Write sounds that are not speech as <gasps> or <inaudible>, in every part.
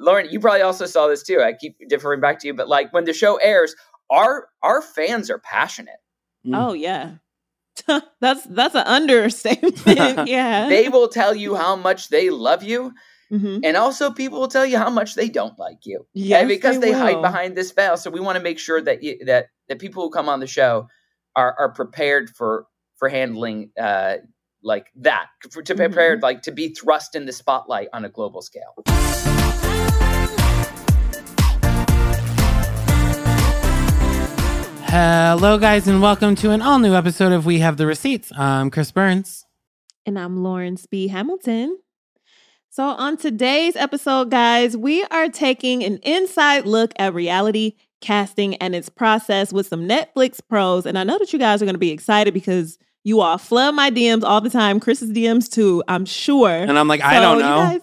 Lauren, you probably also saw this too. I keep differing back to you, but like when the show airs, our our fans are passionate. Mm. Oh yeah. <laughs> that's that's an understatement. <laughs> yeah. They will tell you how much they love you. Mm-hmm. And also, people will tell you how much they don't like you. Yeah, because they, they hide behind this veil. So we want to make sure that you, that that people who come on the show are are prepared for for handling uh, like that, for, to mm-hmm. prepared like to be thrust in the spotlight on a global scale. Hello, guys, and welcome to an all new episode of We Have the Receipts. I'm Chris Burns. And I'm Lauren Speed-Hamilton. So, on today's episode, guys, we are taking an inside look at reality casting and its process with some Netflix pros. And I know that you guys are going to be excited because you all flood my DMs all the time, Chris's DMs too, I'm sure. And I'm like, I don't know.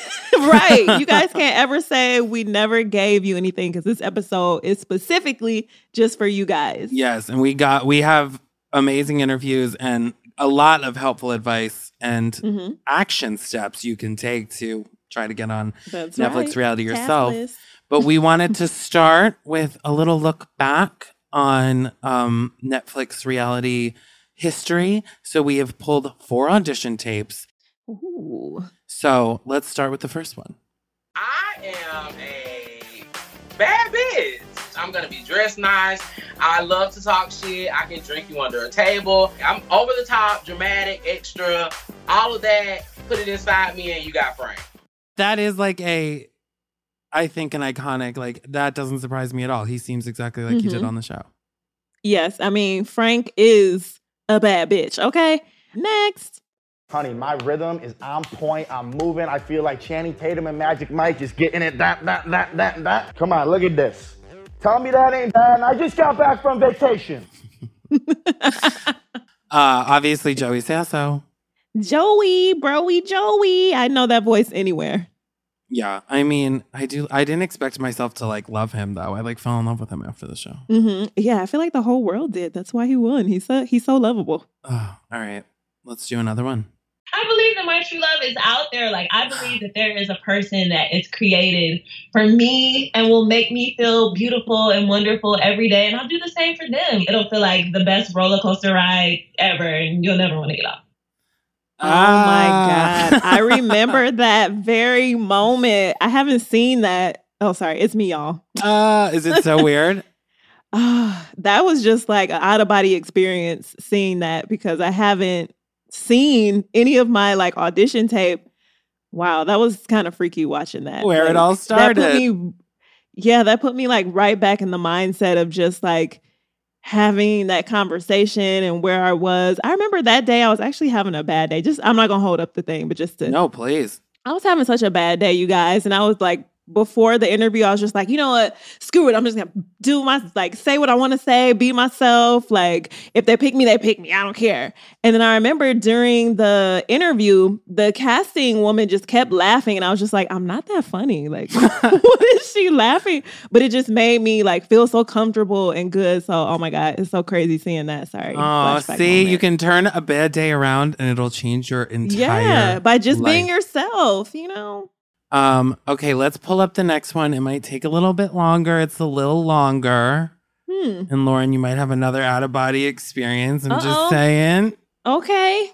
<laughs> right. You guys can't ever say we never gave you anything because this episode is specifically just for you guys. Yes. And we got, we have amazing interviews and a lot of helpful advice and mm-hmm. action steps you can take to try to get on That's Netflix right. reality yourself. But we wanted to <laughs> start with a little look back on um, Netflix reality history. So we have pulled four audition tapes. Ooh. So let's start with the first one. I am a bad bitch. I'm gonna be dressed nice. I love to talk shit. I can drink you under a table. I'm over the top, dramatic, extra, all of that. Put it inside me, and you got Frank. That is like a, I think, an iconic. Like that doesn't surprise me at all. He seems exactly like mm-hmm. he did mm-hmm. on the show. Yes, I mean Frank is a bad bitch. Okay, next. Honey, my rhythm is on point. I'm moving. I feel like Channing Tatum and Magic Mike just getting it that, that, that, that, that. Come on, look at this. Tell me that ain't bad. I just got back from vacation. <laughs> uh, obviously, Joey Sasso. Joey, broy, Joey. I know that voice anywhere. Yeah, I mean, I do. I didn't expect myself to like love him though. I like fell in love with him after the show. Mm-hmm. Yeah, I feel like the whole world did. That's why he won. He's so he's so lovable. Oh, <sighs> all right, let's do another one. I believe that my true love is out there. Like I believe that there is a person that is created for me and will make me feel beautiful and wonderful every day. And I'll do the same for them. It'll feel like the best roller coaster ride ever, and you'll never want to get off. Oh my ah. God. I <laughs> remember that very moment. I haven't seen that. Oh, sorry. It's me, y'all. Uh, is it so <laughs> weird? uh, that was just like an out of body experience seeing that because I haven't seen any of my like audition tape. Wow, that was kind of freaky watching that. Where like, it all started. That me, yeah, that put me like right back in the mindset of just like having that conversation and where I was. I remember that day I was actually having a bad day. Just I'm not gonna hold up the thing, but just to No, please. I was having such a bad day, you guys, and I was like before the interview, I was just like, you know what, screw it. I'm just gonna do my like say what I want to say, be myself. Like if they pick me, they pick me. I don't care. And then I remember during the interview, the casting woman just kept laughing, and I was just like, I'm not that funny. Like, <laughs> what is she laughing? But it just made me like feel so comfortable and good. So oh my god, it's so crazy seeing that. Sorry. Oh, see, you can turn a bad day around, and it'll change your entire yeah by just life. being yourself. You know. Um, okay, let's pull up the next one. It might take a little bit longer. It's a little longer. Hmm. And Lauren, you might have another out of body experience. I'm Uh-oh. just saying. Okay.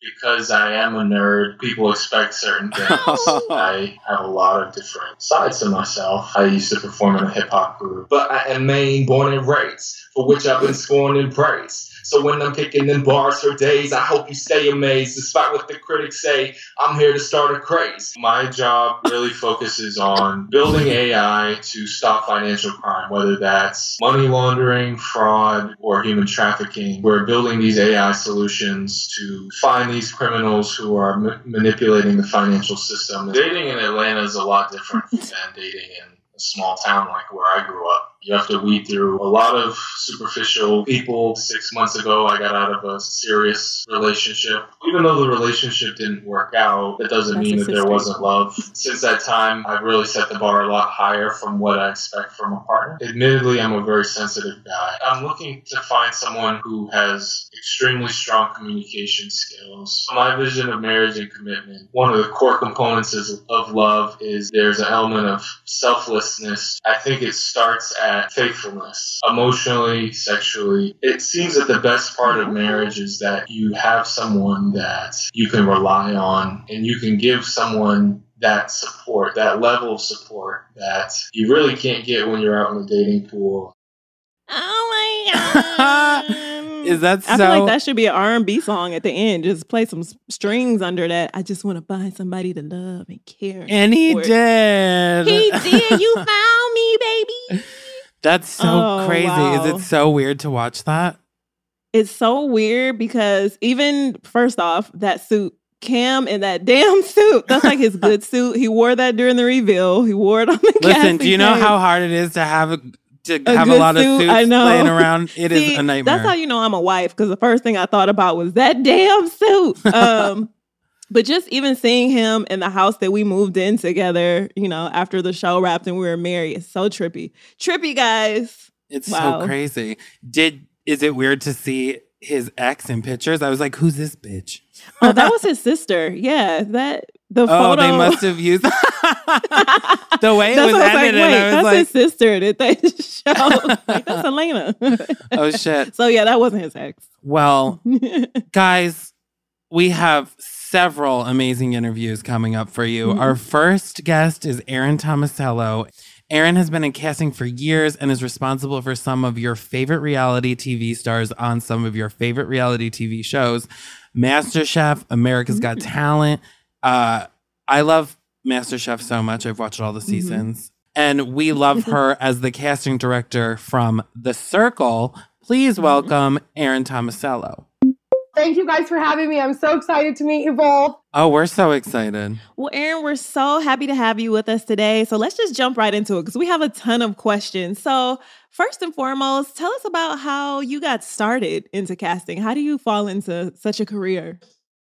Because I am a nerd, people expect certain <laughs> things. I have a lot of different sides to myself. I used to perform in a hip hop group, but I am Maine born and raised, for which I've been scorned and praised. So when I'm kicking in bars for days, I hope you stay amazed. Despite what the critics say, I'm here to start a craze. My job really focuses on building AI to stop financial crime, whether that's money laundering, fraud, or human trafficking. We're building these AI solutions to find these criminals who are ma- manipulating the financial system. Dating in Atlanta is a lot different than dating in a small town like where I grew up. You have to weed through a lot of superficial people. Six months ago, I got out of a serious relationship. Even though the relationship didn't work out, that doesn't That's mean that there wasn't love. Since that time, I've really set the bar a lot higher from what I expect from a partner. Admittedly, I'm a very sensitive guy. I'm looking to find someone who has extremely strong communication skills. My vision of marriage and commitment, one of the core components of love is there's an element of selflessness. I think it starts at faithfulness, emotionally, sexually. It seems that the best part of marriage is that you have someone that you can rely on and you can give someone that support, that level of support that you really can't get when you're out in the dating pool. Oh my god. <laughs> Is that so? I feel like that should be an R&B song at the end. Just play some strings under that. I just want to find somebody to love and care. And he did. He did. You <laughs> found me, baby. That's so oh, crazy. Wow. Is it so weird to watch that? It's so weird because even first off, that suit Cam in that <laughs> damn suit. That's like his good <laughs> suit. He wore that during the reveal. He wore it on the Listen, do you know how hard it is to have a to a have a lot suit, of suits I know. laying around? <laughs> It See, is a nightmare. That's how you know I'm a wife because the first thing I thought about was that damn suit. Um, but just even seeing him in the house that we moved in together, you know, after the show wrapped and we were married, it's so trippy. Trippy, guys. It's wow. so crazy. Did is it weird to see his ex in pictures? I was like, who's this bitch? oh, that was his sister. Yeah, that the oh, photo. they must have used <laughs> the way it that's was edited. Like, Wait, that's like, his sister. Did they <laughs> show? like, that's <laughs> Elena. oh shit. So yeah, that wasn't his ex. Well, guys, we have several amazing interviews coming up for you. Mm-hmm. Our first guest is Erin Tomasello. Erin has been in casting for years and is responsible for some of your favorite reality TV stars on some of your favorite reality TV shows. MasterChef, America's Got mm-hmm. Talent. Uh, I love MasterChef so much. I've watched all the mm-hmm. seasons. Mm-hmm. And we love <laughs> her as the casting director from The Circle. Please mm-hmm. welcome Erin Tomasello. Thank you guys for having me. I'm so excited to meet you both. Oh, we're so excited. Well, Erin, we're so happy to have you with us today. So let's just jump right into it because we have a ton of questions. So, first and foremost, tell us about how you got started into casting. How do you fall into such a career?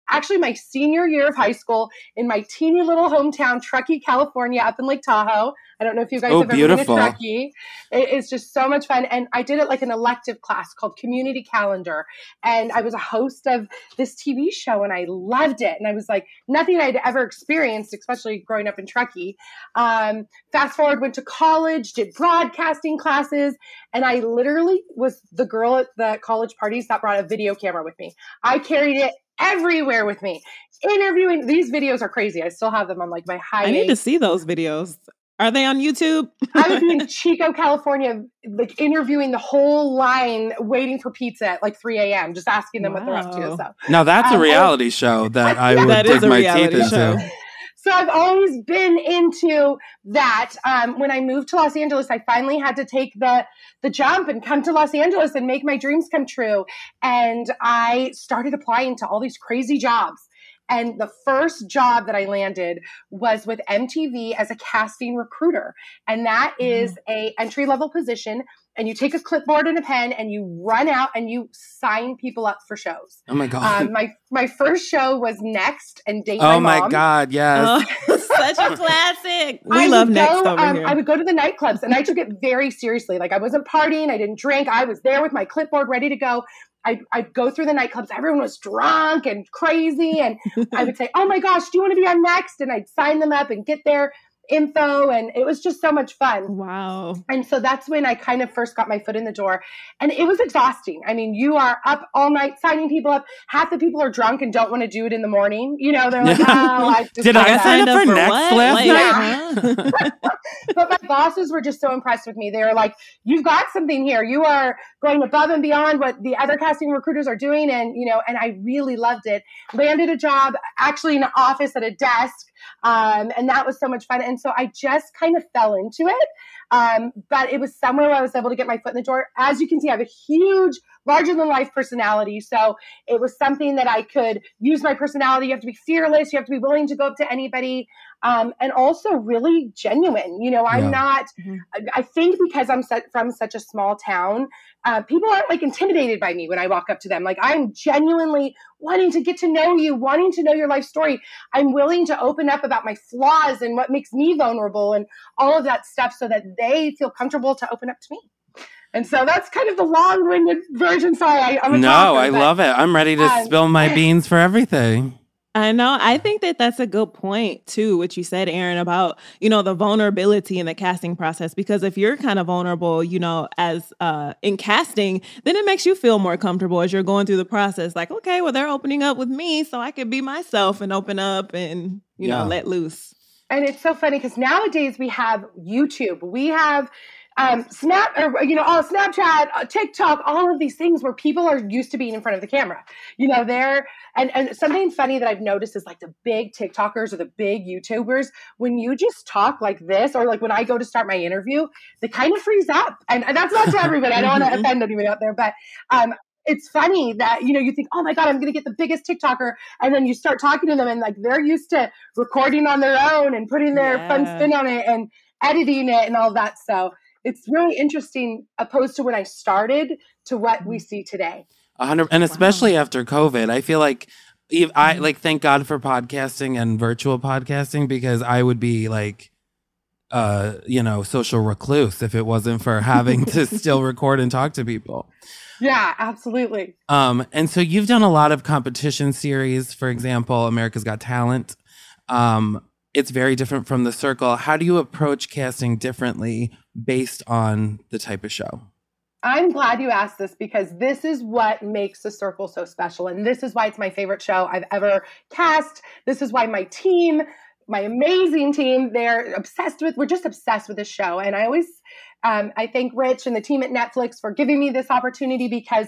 actually my senior year of high school in my teeny little hometown, Truckee, California, up in Lake Tahoe. I don't know if you guys oh, have ever been to Truckee. It is just so much fun. And I did it like an elective class called Community Calendar. And I was a host of this TV show and I loved it. And I was like, nothing I'd ever experienced, especially growing up in Truckee. Um, fast forward, went to college, did broadcasting classes. And I literally was the girl at the college parties that brought a video camera with me. I carried it everywhere with me. Interviewing these videos are crazy. I still have them on like my high. I need to see those videos. Are they on YouTube? I was in <laughs> Chico, California, like interviewing the whole line, waiting for pizza at like 3 a.m., just asking them wow. what they're up to. So now that's um, a reality show that <laughs> I would dig my teeth show. into. So I've always been into that. Um, when I moved to Los Angeles, I finally had to take the the jump and come to Los Angeles and make my dreams come true. And I started applying to all these crazy jobs. And the first job that I landed was with MTV as a casting recruiter. And that is mm. a entry level position and you take a clipboard and a pen and you run out and you sign people up for shows. Oh my god! Um, my my first show was Next and Date Oh my, my god! Yes, oh, <laughs> such a classic. <laughs> We I love Next go, over um, here. I would go to the nightclubs and I took it very seriously. Like I wasn't partying, I didn't drink. I was there with my clipboard ready to go. I'd, I'd, go through the nightclubs. Everyone was drunk and crazy. And I would say, Oh my gosh, do you want to be on next? And I'd sign them up and get there info and it was just so much fun. Wow. And so that's when I kind of first got my foot in the door and it was exhausting. I mean, you are up all night signing people up. Half the people are drunk and don't want to do it in the morning. You know, they're like, <laughs> oh, I Did I sign up for, for next last night? <laughs> <laughs> but my bosses were just so impressed with me. They were like, you've got something here. You are going above and beyond what the other casting recruiters are doing. And, you know, and I really loved it. Landed a job actually in an office at a desk um, and that was so much fun. And so I just kind of fell into it. Um, but it was somewhere where I was able to get my foot in the door. As you can see, I have a huge, larger than life personality. So it was something that I could use my personality. You have to be fearless. You have to be willing to go up to anybody. Um, and also really genuine. You know, I'm yeah. not, mm-hmm. I think because I'm from such a small town, uh, people aren't like intimidated by me when I walk up to them. Like I'm genuinely wanting to get to know you, wanting to know your life story. I'm willing to open up about my flaws and what makes me vulnerable and all of that stuff so that they feel comfortable to open up to me. And so that's kind of the long-winded version. Sorry, I, am no, talker, I but, love it. I'm ready to um, spill my <laughs> beans for everything. I know. I think that that's a good point too, what you said, Erin, about you know the vulnerability in the casting process. Because if you're kind of vulnerable, you know, as uh, in casting, then it makes you feel more comfortable as you're going through the process. Like, okay, well, they're opening up with me, so I can be myself and open up and you yeah. know let loose. And it's so funny because nowadays we have YouTube, we have um, Snap, or, you know, all Snapchat, uh, TikTok, all of these things where people are used to being in front of the camera. You know, they're and and something funny that I've noticed is like the big TikTokers or the big YouTubers. When you just talk like this, or like when I go to start my interview, they kind of freeze up, and, and that's not to everybody. I don't want to mm-hmm. offend anybody out there, but um, it's funny that you know you think oh my god i'm going to get the biggest tiktoker and then you start talking to them and like they're used to recording on their own and putting their yeah. fun spin on it and editing it and all that so it's really interesting opposed to when I started to what we mm-hmm. see today. hundred, and especially wow. after COVID, I feel like I mm-hmm. like thank God for podcasting and virtual podcasting because I would be like, uh, you know, social recluse if it wasn't for having to <laughs> still record and talk to people. Yeah, absolutely. Um, and so you've done a lot of competition series, for example, America's Got Talent. Um, it's very different from the circle. How do you approach casting differently based on the type of show? I'm glad you asked this because this is what makes the circle so special. And this is why it's my favorite show I've ever cast. This is why my team, my amazing team, they're obsessed with, we're just obsessed with this show. And I always, um, I thank Rich and the team at Netflix for giving me this opportunity because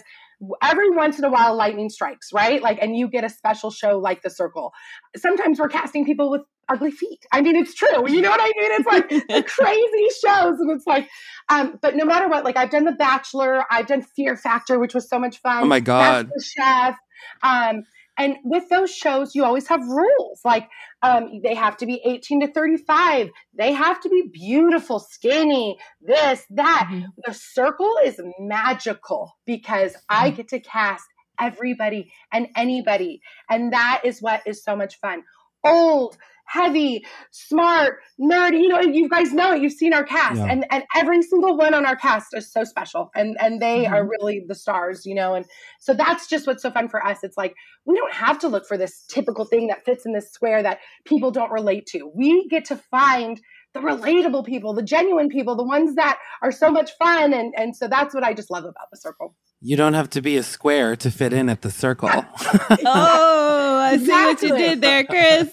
every once in a while lightning strikes right like and you get a special show like the circle sometimes we're casting people with ugly feet. I mean, it's true. You know what I mean? It's like <laughs> the crazy shows. And it's like, um, but no matter what, like I've done The Bachelor, I've done Fear Factor, which was so much fun. Oh my God. Chef. Um, and with those shows, you always have rules. Like um, they have to be 18 to 35. They have to be beautiful, skinny, this, that. Mm-hmm. The circle is magical because mm-hmm. I get to cast everybody and anybody. And that is what is so much fun. Old, heavy, smart, nerdy. You know, you guys know it. You've seen our cast, yeah. and and every single one on our cast is so special, and and they mm-hmm. are really the stars. You know, and so that's just what's so fun for us. It's like we don't have to look for this typical thing that fits in this square that people don't relate to. We get to find the relatable people, the genuine people, the ones that are so much fun, and and so that's what I just love about the circle. You don't have to be a square to fit in at the circle. <laughs> oh, I see exactly. what you did there, Chris.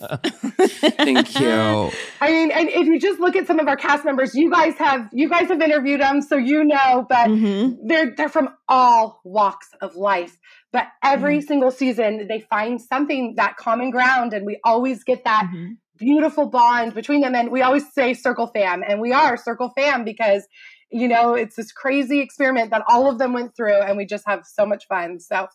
Thank you. I mean, and if you just look at some of our cast members, you guys have you guys have interviewed them, so you know, but mm-hmm. they're they're from all walks of life. But every mm-hmm. single season, they find something that common ground, and we always get that mm-hmm. beautiful bond between them. And we always say Circle Fam, and we are Circle Fam because you know, it's this crazy experiment that all of them went through, and we just have so much fun. So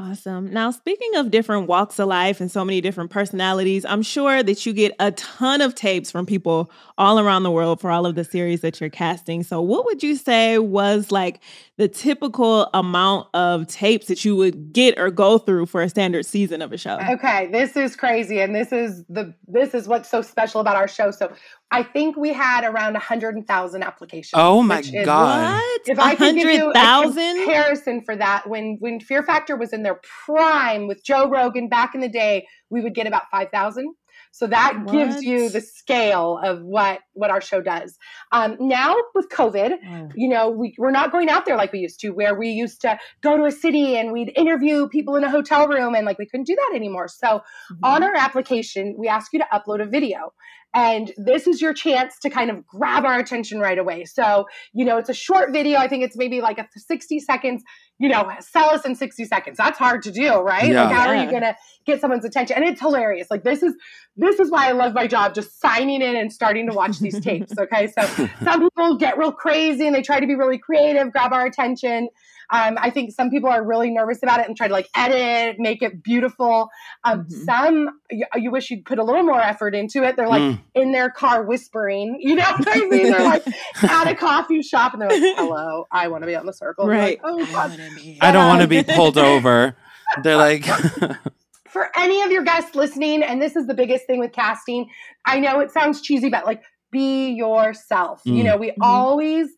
Awesome. Now, speaking of different walks of life and so many different personalities, I'm sure that you get a ton of tapes from people all around the world for all of the series that you're casting. So, what would you say was like the typical amount of tapes that you would get or go through for a standard season of a show? Okay, this is crazy, and this is the this is what's so special about our show. So, I think we had around 100,000 applications. Oh my god. What? If I could give you a comparison for that when when Fear Factor was in their prime with Joe Rogan back in the day, we would get about 5,000. So that what? gives you the scale of what what our show does. Um, now with COVID, mm. you know, we, we're not going out there like we used to, where we used to go to a city and we'd interview people in a hotel room, and like we couldn't do that anymore. So mm-hmm. on our application, we ask you to upload a video. And this is your chance to kind of grab our attention right away. So, you know, it's a short video. I think it's maybe like a 60 seconds, you know, sell us in 60 seconds. That's hard to do, right? Yeah. Like, how are you going to get someone's attention? And it's hilarious. Like, this is, this is why I love my job, just signing in and starting to watch these tapes. Okay. So <laughs> some people get real crazy and they try to be really creative, grab our attention. Um, I think some people are really nervous about it and try to like edit, make it beautiful. Um, mm-hmm. Some you, you, wish you'd put a little more effort into it. They're like mm. in their car whispering, you know what I mean? They're <laughs> like at a coffee shop and they're like, "Hello, I want to be on the circle." Right. Like, oh God. I don't want to be pulled over. They're <laughs> like. <laughs> for any of your guests listening, and this is the biggest thing with casting, I know it sounds cheesy, but like be yourself. Mm. You know, we mm-hmm. always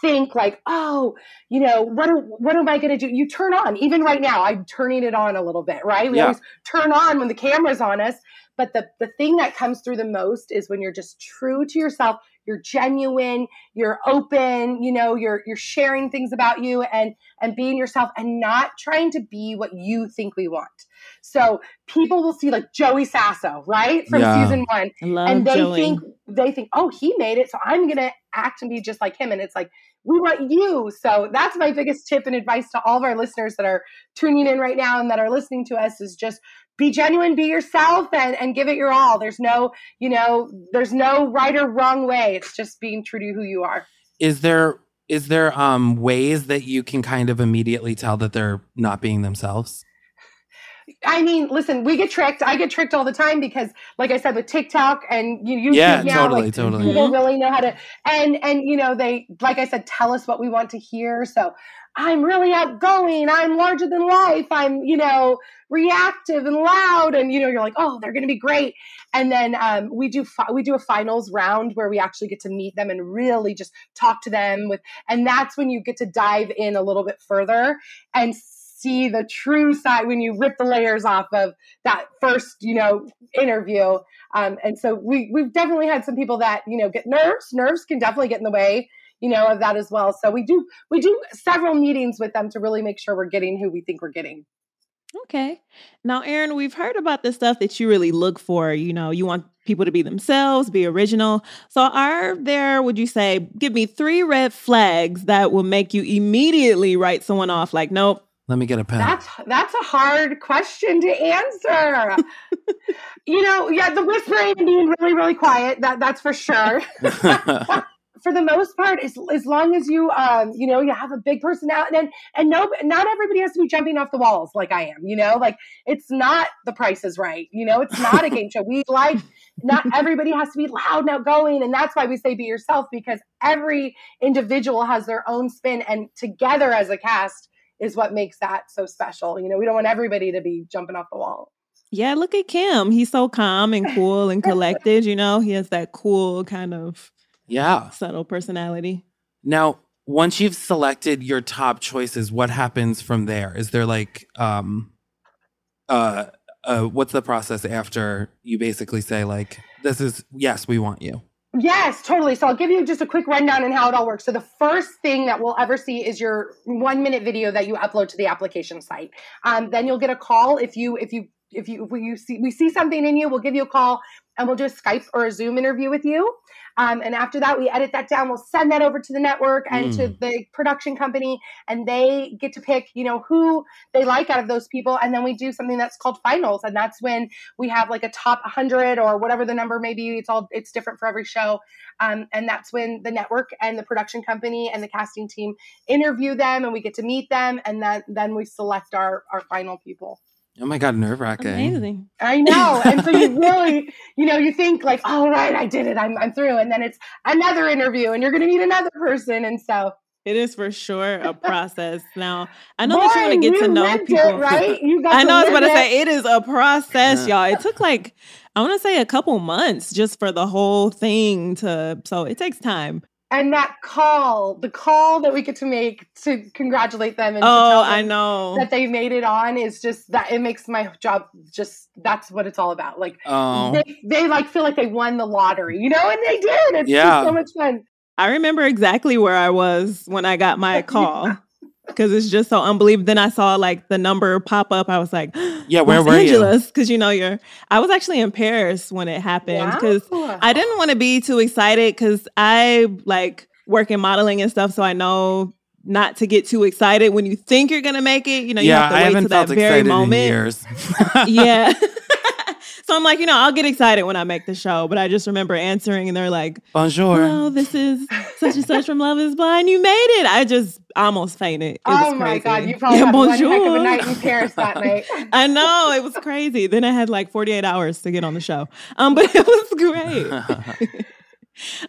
think like, oh, you know, what what am I going to do? You turn on. Even right now, I'm turning it on a little bit, right? We yeah. always turn on when the camera's on us. But the the thing that comes through the most is when you're just true to yourself. You're genuine. You're open. You know, you're you're sharing things about you and and being yourself and not trying to be what you think we want. So people will see like Joey Sasso, right, from yeah. season one, and they Joey. think they think, oh, he made it, so I'm gonna act and be just like him. And it's like we want you. So that's my biggest tip and advice to all of our listeners that are tuning in right now and that are listening to us is just be genuine, be yourself and, and give it your all. There's no, you know, there's no right or wrong way. It's just being true to who you are. Is there is there um ways that you can kind of immediately tell that they're not being themselves? I mean, listen, we get tricked. I get tricked all the time because, like I said, with TikTok and you, YouTube yeah, now, totally, like, totally. people really know how to, and and you know, they, like I said, tell us what we want to hear. So I'm really outgoing. I'm larger than life. I'm, you know, reactive and loud. And, you know, you're like, oh, they're going to be great. And then um, we do, fi- we do a finals round where we actually get to meet them and really just talk to them with, and that's when you get to dive in a little bit further and see the true side when you rip the layers off of that first, you know, interview. Um, and so we, we've definitely had some people that, you know, get nerves. Nerves can definitely get in the way you know, of that as well. So we do we do several meetings with them to really make sure we're getting who we think we're getting. Okay. Now, Erin, we've heard about the stuff that you really look for. You know, you want people to be themselves, be original. So, are there, would you say, give me three red flags that will make you immediately write someone off? Like, nope. Let me get a pen. That's that's a hard question to answer. <laughs> you know, yeah, the whispering and being really, really quiet. That that's for sure. <laughs> <laughs> for the most part, as, as long as you, um, you know, you have a big personality and, and no, not everybody has to be jumping off the walls like I am, you know, like it's not the price is right. You know, it's not a game show. We like, not everybody has to be loud and outgoing. And that's why we say be yourself because every individual has their own spin and together as a cast is what makes that so special. You know, we don't want everybody to be jumping off the wall. Yeah, look at Kim. He's so calm and cool and collected, you know. He has that cool kind of yeah. Subtle personality. Now, once you've selected your top choices, what happens from there? Is there like um uh uh what's the process after you basically say like this is yes, we want you? Yes, totally. So I'll give you just a quick rundown on how it all works. So the first thing that we'll ever see is your one minute video that you upload to the application site. Um, then you'll get a call if you if you if you if we see we see something in you, we'll give you a call and we'll do a Skype or a Zoom interview with you. Um, and after that, we edit that down. We'll send that over to the network and mm. to the production company, and they get to pick, you know, who they like out of those people. And then we do something that's called finals, and that's when we have like a top 100 or whatever the number may be. It's all it's different for every show, um, and that's when the network and the production company and the casting team interview them, and we get to meet them, and then then we select our our final people. Oh my god, nerve wracking! Amazing. I know, and so you <laughs> really, you know, you think like, "Oh right, I did it. I'm I'm through," and then it's another interview, and you're going to meet another person, and so it is for sure a process. Now I know Boy, that you're going to get to know people, it, right? You <laughs> got I know I was about to say it is a process, y'all. It took like I want to say a couple months just for the whole thing to. So it takes time and that call, the call that we get to make to congratulate them and oh, them I know that they made it on is just that it makes my job just that's what it's all about. Like oh. they, they like feel like they won the lottery, you know, and they did. It's yeah. so much fun. I remember exactly where I was when I got my <laughs> call because it's just so unbelievable. Then I saw like the number pop up. I was like, <gasps> "Yeah, where Los were Angeles? you?" Because you know, you're. I was actually in Paris when it happened because wow. I didn't want to be too excited because I like work in modeling and stuff, so I know not to get too excited when you think you're gonna make it. You know, you yeah, have to wait till that very moment. years. <laughs> yeah. <laughs> So I'm like, you know, I'll get excited when I make the show, but I just remember answering and they're like, Bonjour. Oh, this is such and such from Love is Blind. You made it. I just almost fainted. It oh my God. You <laughs> probably yeah, had bonjour. one heck of a night in Paris that <laughs> night. I know. It was crazy. Then I had like 48 hours to get on the show. Um, <laughs> but it was great.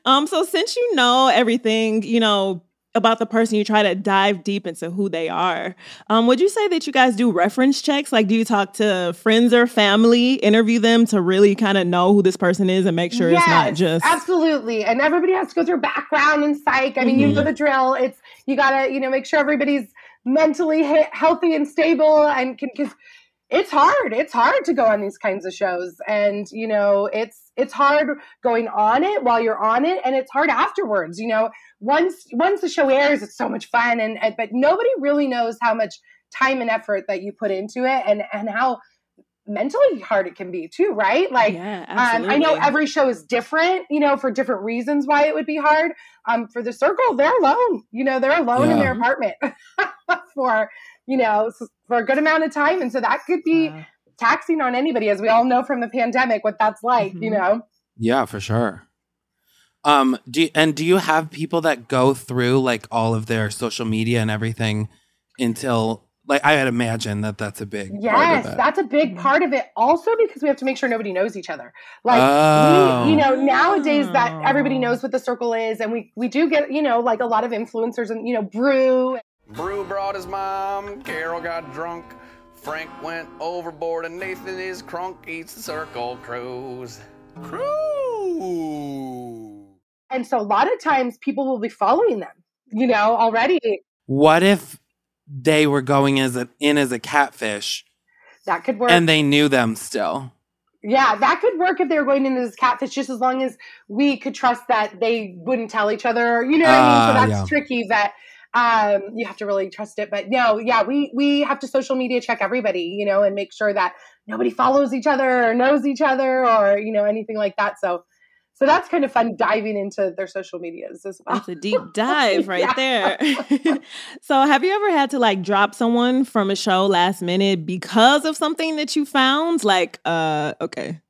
um, so since you know everything, you know, about the person, you try to dive deep into who they are. Um, would you say that you guys do reference checks? Like, do you talk to friends or family, interview them to really kind of know who this person is and make sure yes, it's not just absolutely. And everybody has to go through background and psych. I mean, mm-hmm. you know the drill. It's you gotta you know make sure everybody's mentally healthy and stable and can because it's hard it's hard to go on these kinds of shows and you know it's it's hard going on it while you're on it and it's hard afterwards you know once once the show airs it's so much fun and, and but nobody really knows how much time and effort that you put into it and and how mentally hard it can be too right like yeah, um, i know every show is different you know for different reasons why it would be hard um for the circle they're alone you know they're alone yeah. in their apartment <laughs> for you know, for a good amount of time. And so that could be taxing on anybody, as we all know from the pandemic, what that's like, mm-hmm. you know? Yeah, for sure. Um, do you, and do you have people that go through like all of their social media and everything until like I would imagine that that's a big yes, that's a big part of it. Also because we have to make sure nobody knows each other. Like oh. we, you know, nowadays that everybody knows what the circle is, and we we do get you know like a lot of influencers and you know brew Brew brought his mom, Carol got drunk, Frank went overboard, and Nathan is crunk, eats the circle cruise. Crew! And so a lot of times people will be following them, you know, already. What if they were going as a, in as a catfish? That could work. And they knew them still. Yeah, that could work if they were going into this catfish, just as long as we could trust that they wouldn't tell each other. You know what uh, I mean? So ah, that's yeah. tricky that um, you have to really trust it. But no, yeah, we we have to social media check everybody, you know, and make sure that nobody follows each other or knows each other or you know anything like that. So so that's kind of fun diving into their social medias as well. That's a deep dive <laughs> right there. <laughs> so have you ever had to like drop someone from a show last minute because of something that you found? Like, uh, okay.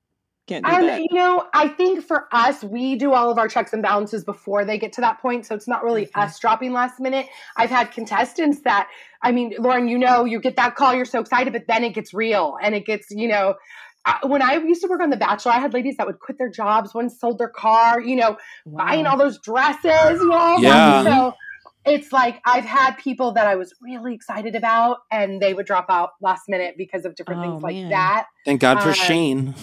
Can't do um, that. You know, I think for us, we do all of our checks and balances before they get to that point. So it's not really mm-hmm. us dropping last minute. I've had contestants that, I mean, Lauren, you know, you get that call, you're so excited, but then it gets real and it gets, you know, when I used to work on The Bachelor, I had ladies that would quit their jobs, one sold their car, you know, wow. buying all those dresses, you know. Yeah. So it's like I've had people that I was really excited about and they would drop out last minute because of different oh, things like man. that. Thank God for uh, Shane.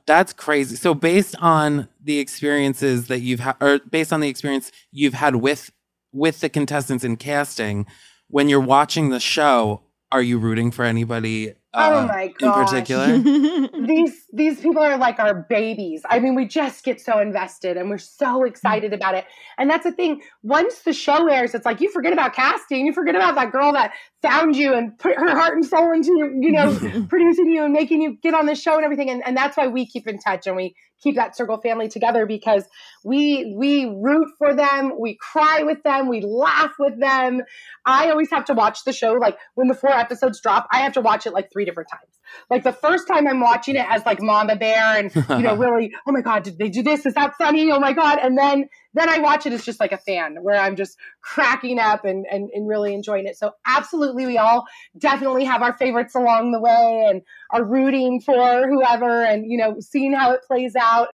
<laughs> That's crazy. So based on the experiences that you've had or based on the experience you've had with with the contestants in casting, when you're watching the show, are you rooting for anybody uh, oh my god! In particular, <laughs> these these people are like our babies. I mean, we just get so invested and we're so excited about it. And that's the thing. Once the show airs, it's like you forget about casting. You forget about that girl that found you and put her heart and soul into you. You know, <laughs> producing you and making you get on the show and everything. And and that's why we keep in touch and we keep that circle family together because we we root for them, we cry with them, we laugh with them. I always have to watch the show like when the four episodes drop, I have to watch it like three different times. Like the first time I'm watching it as like Mama Bear and you know <laughs> really, oh my god, did they do this? Is that funny? Oh my god! And then then I watch it as just like a fan where I'm just cracking up and, and, and really enjoying it. So absolutely, we all definitely have our favorites along the way and are rooting for whoever and, you know, seeing how it plays out.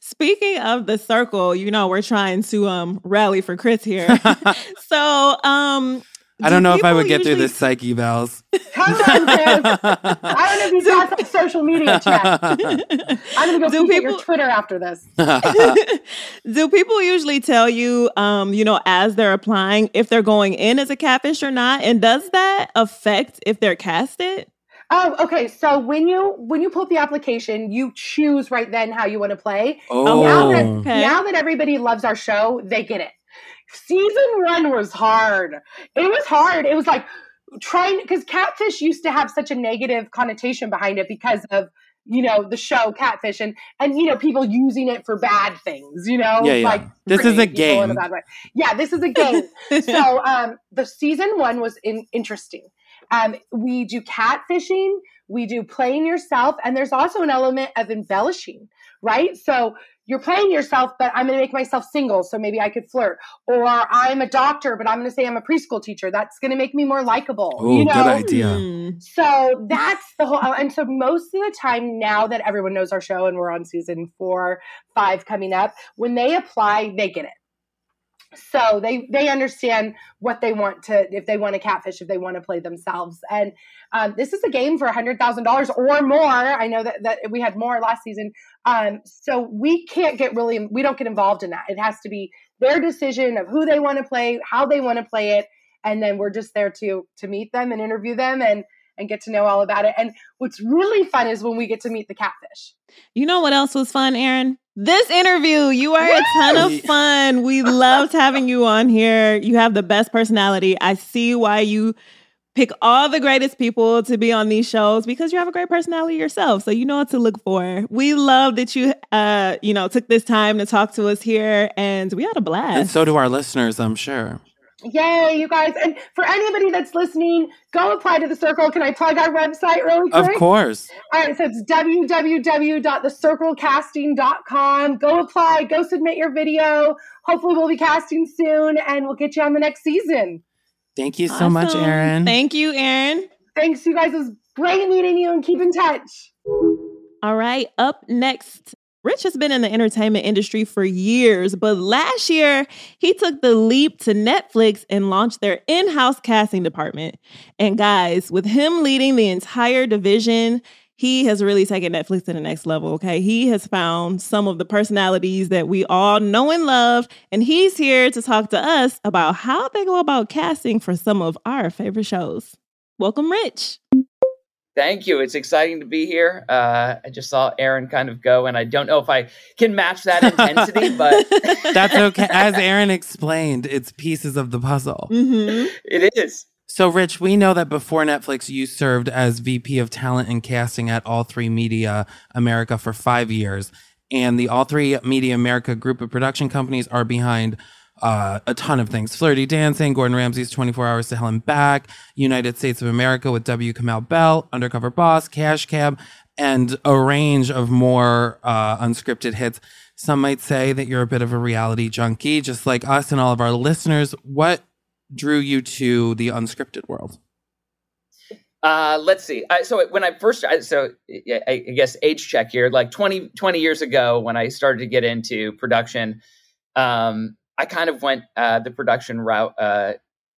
Speaking of the circle, you know, we're trying to um rally for Chris here. <laughs> so um I don't know if I would get usually... through this psych evals. Come <laughs> on, Chris. I don't know if you got social media check. I'm gonna go peek people... your Twitter after this. <laughs> Do people usually tell you, um, you know, as they're applying, if they're going in as a catfish or not? And does that affect if they're casted? Oh, okay. So when you when you pull up the application, you choose right then how you want to play. Oh, now that, okay. now that everybody loves our show, they get it season one was hard. It was hard. It was like trying because catfish used to have such a negative connotation behind it because of you know the show catfish and and you know people using it for bad things you know yeah, yeah. like this is a game yeah this is a game so <laughs> um the season one was in, interesting um we do catfishing we do playing yourself, and there's also an element of embellishing, right? So you're playing yourself, but I'm going to make myself single, so maybe I could flirt. Or I'm a doctor, but I'm going to say I'm a preschool teacher. That's going to make me more likable. Oh, you know? good idea. Hmm. So that's the whole. And so most of the time now that everyone knows our show and we're on season four, five coming up, when they apply, they get it so they they understand what they want to if they want to catfish if they want to play themselves. And um, this is a game for a hundred thousand dollars or more. I know that, that we had more last season. Um, so we can't get really we don't get involved in that. It has to be their decision of who they want to play how they want to play it. And then we're just there to to meet them and interview them and and get to know all about it. And what's really fun is when we get to meet the catfish. You know what else was fun erin this interview. You are a ton of fun. We <laughs> loved having you on here. You have the best personality. I see why you pick all the greatest people to be on these shows because you have a great personality yourself. So you know what to look for. We love that you uh, you know, took this time to talk to us here and we had a blast. And so do our listeners, I'm sure. Yay, you guys. And for anybody that's listening, go apply to the circle. Can I plug our website really quick? Of course. All right, so it's www.thecirclecasting.com. Go apply, go submit your video. Hopefully, we'll be casting soon and we'll get you on the next season. Thank you so awesome. much, Erin. Thank you, Erin. Thanks, you guys. It was great meeting you and keep in touch. All right, up next, Rich has been in the entertainment industry for years, but last year he took the leap to Netflix and launched their in house casting department. And guys, with him leading the entire division, he has really taken Netflix to the next level. Okay. He has found some of the personalities that we all know and love. And he's here to talk to us about how they go about casting for some of our favorite shows. Welcome, Rich. Thank you. It's exciting to be here. Uh, I just saw Erin kind of go, and I don't know if I can match that intensity, <laughs> but that's okay. As Erin explained, it's pieces of the puzzle. Mm-hmm. It is. So, Rich, we know that before Netflix, you served as VP of Talent and Casting at All3Media America for five years. And the All3Media America group of production companies are behind uh, a ton of things. Flirty Dancing, Gordon Ramsay's 24 Hours to Hell and Back, United States of America with W. Kamau Bell, Undercover Boss, Cash Cab, and a range of more uh, unscripted hits. Some might say that you're a bit of a reality junkie, just like us and all of our listeners. What drew you to the unscripted world? Uh, let's see. I, so when I first, I, so I, I, guess age check here, like 20, 20 years ago when I started to get into production, um, I kind of went uh, the production route, uh,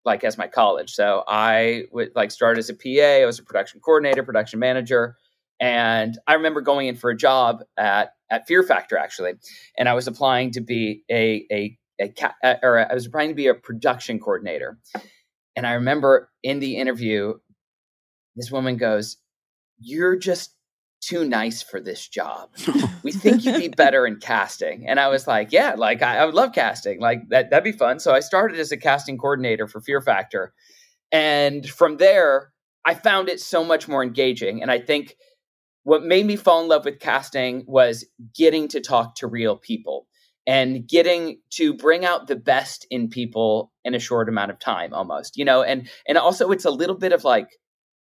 like as my college. So I would like start as a PA. I was a production coordinator, production manager, and I remember going in for a job at at Fear Factor actually, and I was applying to be a a, a uh, or I was applying to be a production coordinator, and I remember in the interview, this woman goes, "You're just too nice for this job. <laughs> we think you'd be better in casting. And I was like, yeah, like I, I, would love casting. Like that, that'd be fun. So I started as a casting coordinator for Fear Factor. And from there, I found it so much more engaging. And I think what made me fall in love with casting was getting to talk to real people and getting to bring out the best in people in a short amount of time almost, you know, and, and also it's a little bit of like,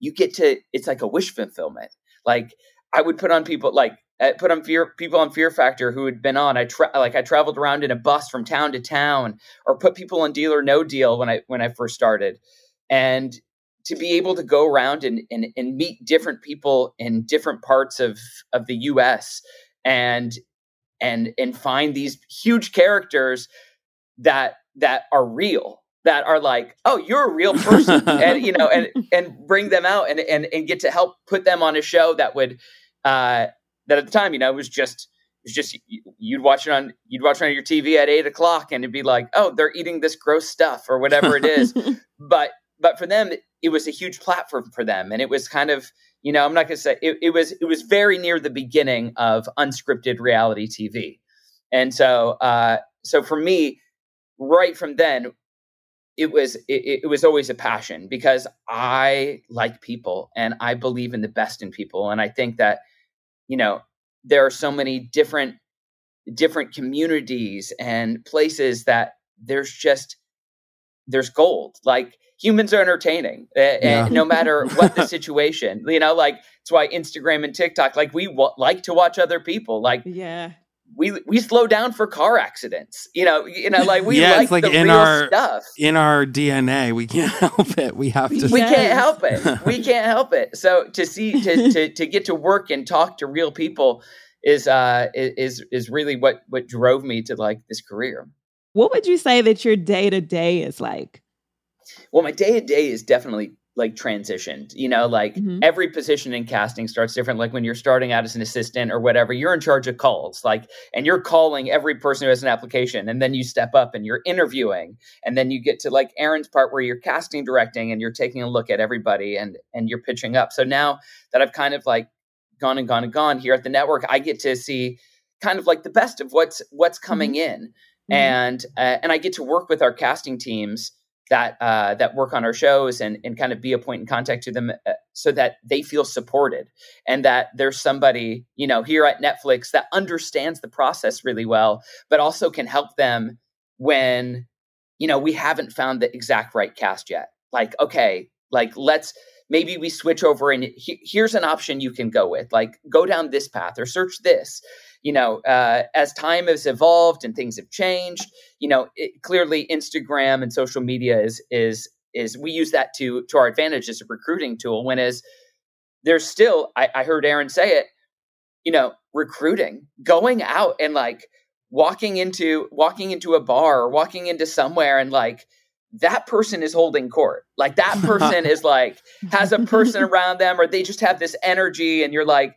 you get to, it's like a wish fulfillment. Like I would put on people like uh, put on fear people on Fear Factor who had been on. I tra- like I traveled around in a bus from town to town, or put people on Deal or No Deal when I when I first started, and to be able to go around and and, and meet different people in different parts of of the U.S. and and and find these huge characters that that are real that are like, oh, you're a real person, <laughs> and you know, and and bring them out and and and get to help put them on a show that would uh, that at the time, you know, was just it was just you'd watch it on you'd watch it on your TV at eight o'clock, and it'd be like, oh, they're eating this gross stuff or whatever it is. <laughs> but but for them, it was a huge platform for them, and it was kind of you know, I'm not gonna say it, it was it was very near the beginning of unscripted reality TV, and so uh, so for me, right from then, it was it, it, was always a passion because I like people and I believe in the best in people. And I think that you know there are so many different different communities and places that there's just there's gold. Like humans are entertaining and yeah. no matter what the <laughs> situation. You know like it's why instagram and tiktok like we w- like to watch other people. Like yeah we we slow down for car accidents you know you know like we <laughs> yeah, like, it's like in our stuff. in our dna we can't <laughs> help it. We have to we can't help it. We <laughs> can't help it. So to see to, to to get to work and talk to real people is uh is is really what what drove me to like this career. What would you say that your day to day is like? Well, my day to day is definitely like transitioned. You know, like mm-hmm. every position in casting starts different. Like when you're starting out as an assistant or whatever, you're in charge of calls, like, and you're calling every person who has an application. And then you step up and you're interviewing. And then you get to like erin's part where you're casting directing and you're taking a look at everybody and and you're pitching up. So now that I've kind of like gone and gone and gone here at the network, I get to see kind of like the best of what's what's coming mm-hmm. in. Mm-hmm. And uh, and I get to work with our casting teams that uh, that work on our shows and and kind of be a point in contact to them uh, so that they feel supported and that there's somebody you know here at Netflix that understands the process really well but also can help them when you know we haven't found the exact right cast yet. Like okay like let's maybe we switch over and he, here's an option you can go with like go down this path or search this you know, uh, as time has evolved and things have changed, you know, it, clearly Instagram and social media is is is we use that to to our advantage as a recruiting tool. When as there's still, I, I heard erin say it, you know, recruiting, going out and like walking into walking into a bar or walking into somewhere and like that person is holding court. Like that <laughs> person is like has a person <laughs> around them or they just have this energy and you're like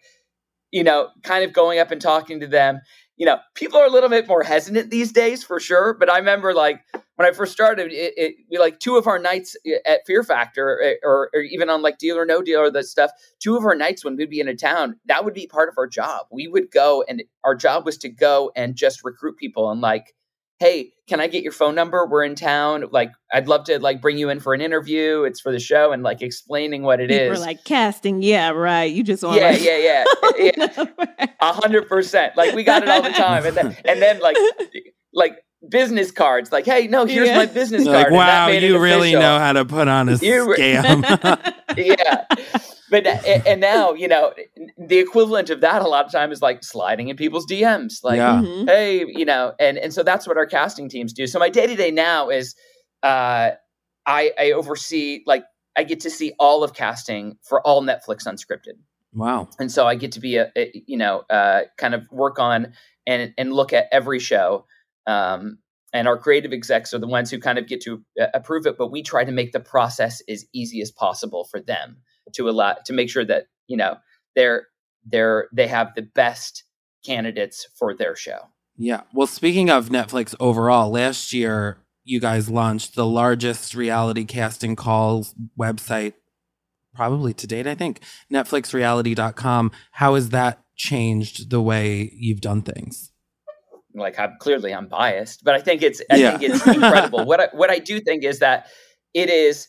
you know, kind of going up and talking to them. You know, people are a little bit more hesitant these days for sure. But I remember like when I first started, it, it like two of our nights at Fear Factor, eh, or, or even on like Deal or No Deal or that stuff. Two of our nights when we'd be in a town, that would be part of our job. We would go, and our job was to go and just recruit people and like hey, can I get your phone number? We're in town. Like, I'd love to like bring you in for an interview. It's for the show and like explaining what it People is. like casting. Yeah, right. You just want yeah, like- yeah, yeah, <laughs> yeah. <laughs> A hundred percent. Like we got it all the time. And then, and then like, <laughs> like business cards. Like, hey, no, here's yeah. my business card. Like, wow, you really know how to put on a you, scam. <laughs> <laughs> yeah but and now you know the equivalent of that a lot of time is like sliding in people's DMs, like yeah. mm-hmm. hey, you know, and and so that's what our casting teams do. So my day to day now is uh, I I oversee like I get to see all of casting for all Netflix unscripted. Wow! And so I get to be a, a you know uh, kind of work on and and look at every show. Um, and our creative execs are the ones who kind of get to uh, approve it, but we try to make the process as easy as possible for them to allow to make sure that you know they're they're they have the best candidates for their show. Yeah. Well, speaking of Netflix overall, last year you guys launched the largest reality casting calls website probably to date, I think. Netflixreality.com. How has that changed the way you've done things? Like I'm clearly I'm biased, but I think it's I yeah. think it's incredible. <laughs> what I what I do think is that it is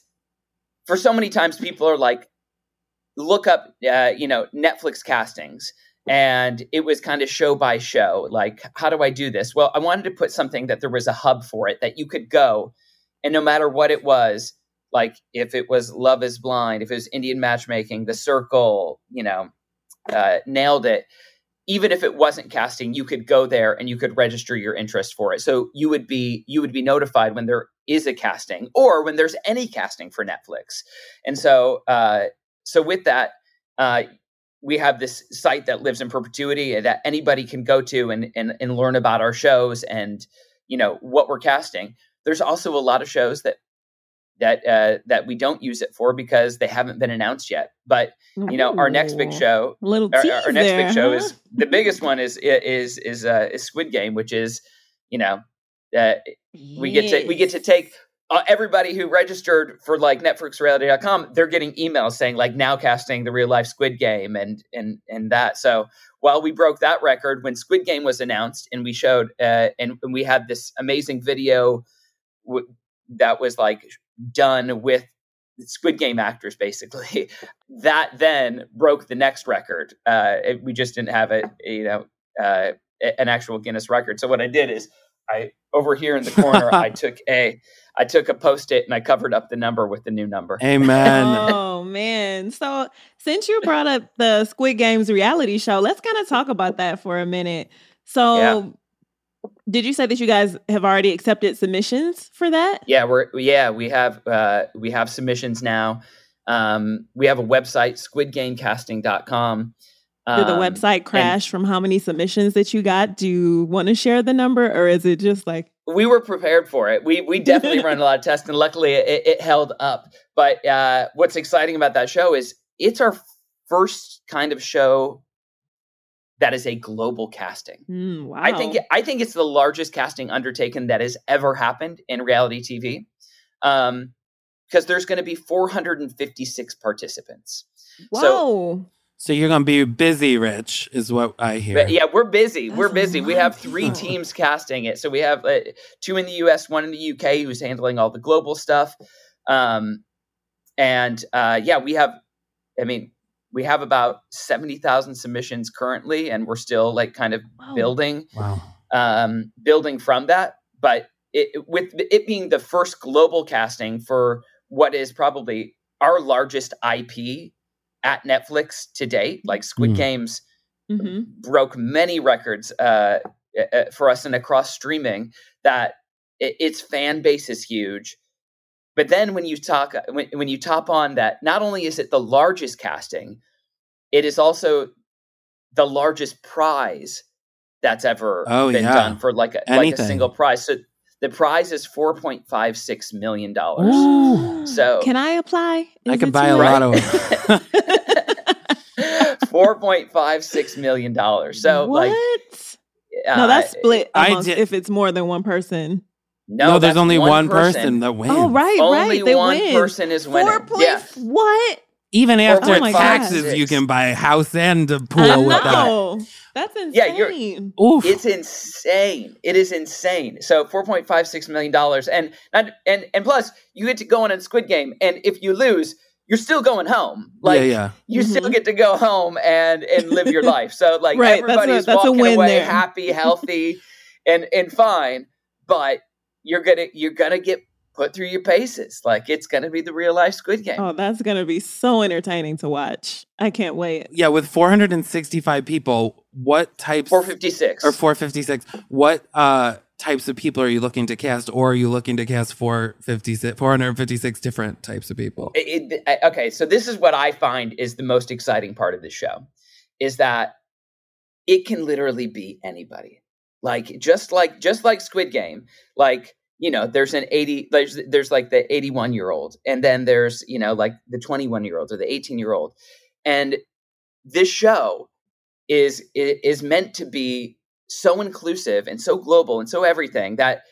for so many times people are like look up, uh, you know, Netflix castings, and it was kind of show by show. Like, how do I do this? Well, I wanted to put something that there was a hub for it that you could go, and no matter what it was, like if it was Love Is Blind, if it was Indian matchmaking, The Circle, you know, uh, nailed it. Even if it wasn't casting, you could go there and you could register your interest for it. So you would be you would be notified when there is a casting or when there's any casting for Netflix. And so uh, so with that, uh, we have this site that lives in perpetuity that anybody can go to and, and and learn about our shows and you know what we're casting. There's also a lot of shows that that uh, that we don't use it for because they haven't been announced yet. But you know, our next big show, little our, our, next there, big show huh? is the biggest one is is is uh, is Squid Game, which is you know uh, we get to we get to take uh, everybody who registered for like netflixreality.com they're getting emails saying like now casting the real life squid game and and and that so while we broke that record when squid game was announced and we showed uh, and, and, we had this amazing video w- that was like done with squid game actors basically <laughs> that then broke the next record uh, it, we just didn't have a, a you know uh, an actual guinness record so what i did is I over here in the corner, I <laughs> took a I took a post it and I covered up the number with the new number. Amen. <laughs> oh man. So since you brought up the Squid Games reality show, let's kind of talk about that for a minute. So yeah. Did you say that you guys have already accepted submissions for that? Yeah, we're yeah, we have uh we have submissions now. Um we have a website, squidgamecasting.com. Did the um, website crash and, from how many submissions that you got? Do you want to share the number or is it just like we were prepared for it. We we definitely <laughs> run a lot of tests, and luckily it, it held up. But uh, what's exciting about that show is it's our first kind of show that is a global casting. Mm, wow. I think I think it's the largest casting undertaken that has ever happened in reality TV. Um, because there's going to be 456 participants. Whoa. So so you're gonna be busy, Rich, is what I hear. Yeah, we're busy. That's we're busy. We have three teams casting it. So we have uh, two in the U.S., one in the UK, who's handling all the global stuff. Um, and uh, yeah, we have. I mean, we have about seventy thousand submissions currently, and we're still like kind of wow. building, wow. um, building from that. But it, with it being the first global casting for what is probably our largest IP at Netflix to date. Like Squid mm. Games mm-hmm. broke many records uh, uh, for us and across streaming. That it, its fan base is huge. But then when you talk when, when you top on that, not only is it the largest casting, it is also the largest prize that's ever oh, been yeah. done for like a, like a single prize. So the prize is four point five six million dollars. So can I apply? Is I can buy a lot of <laughs> <laughs> four point five six million dollars. So what? like, uh, no, that's split. Amongst, did, if it's more than one person. No, no there's only one, one person. person. that wins. Oh, right, only right. They one win. person is winning. Four points. Yeah. What? Even after oh taxes, you can buy a house and a pool with that. That's insane. Yeah, you're, Oof. it's insane. It is insane. So four point five six million dollars, and and and plus you get to go on a Squid Game, and if you lose, you're still going home. Like yeah, yeah. you mm-hmm. still get to go home and and live your <laughs> life. So like right, everybody's that's a, that's walking away there. happy, healthy, and and fine. But you're gonna you're gonna get put through your paces. Like it's going to be the real life Squid Game. Oh, that's going to be so entertaining to watch. I can't wait. Yeah, with 465 people, what types 456 or 456, what uh types of people are you looking to cast or are you looking to cast 456 456 different types of people? It, it, okay, so this is what I find is the most exciting part of the show is that it can literally be anybody. Like just like just like Squid Game, like you know there's an 80 there's there's like the 81 year old and then there's you know like the 21 year old or the 18 year old and this show is is meant to be so inclusive and so global and so everything that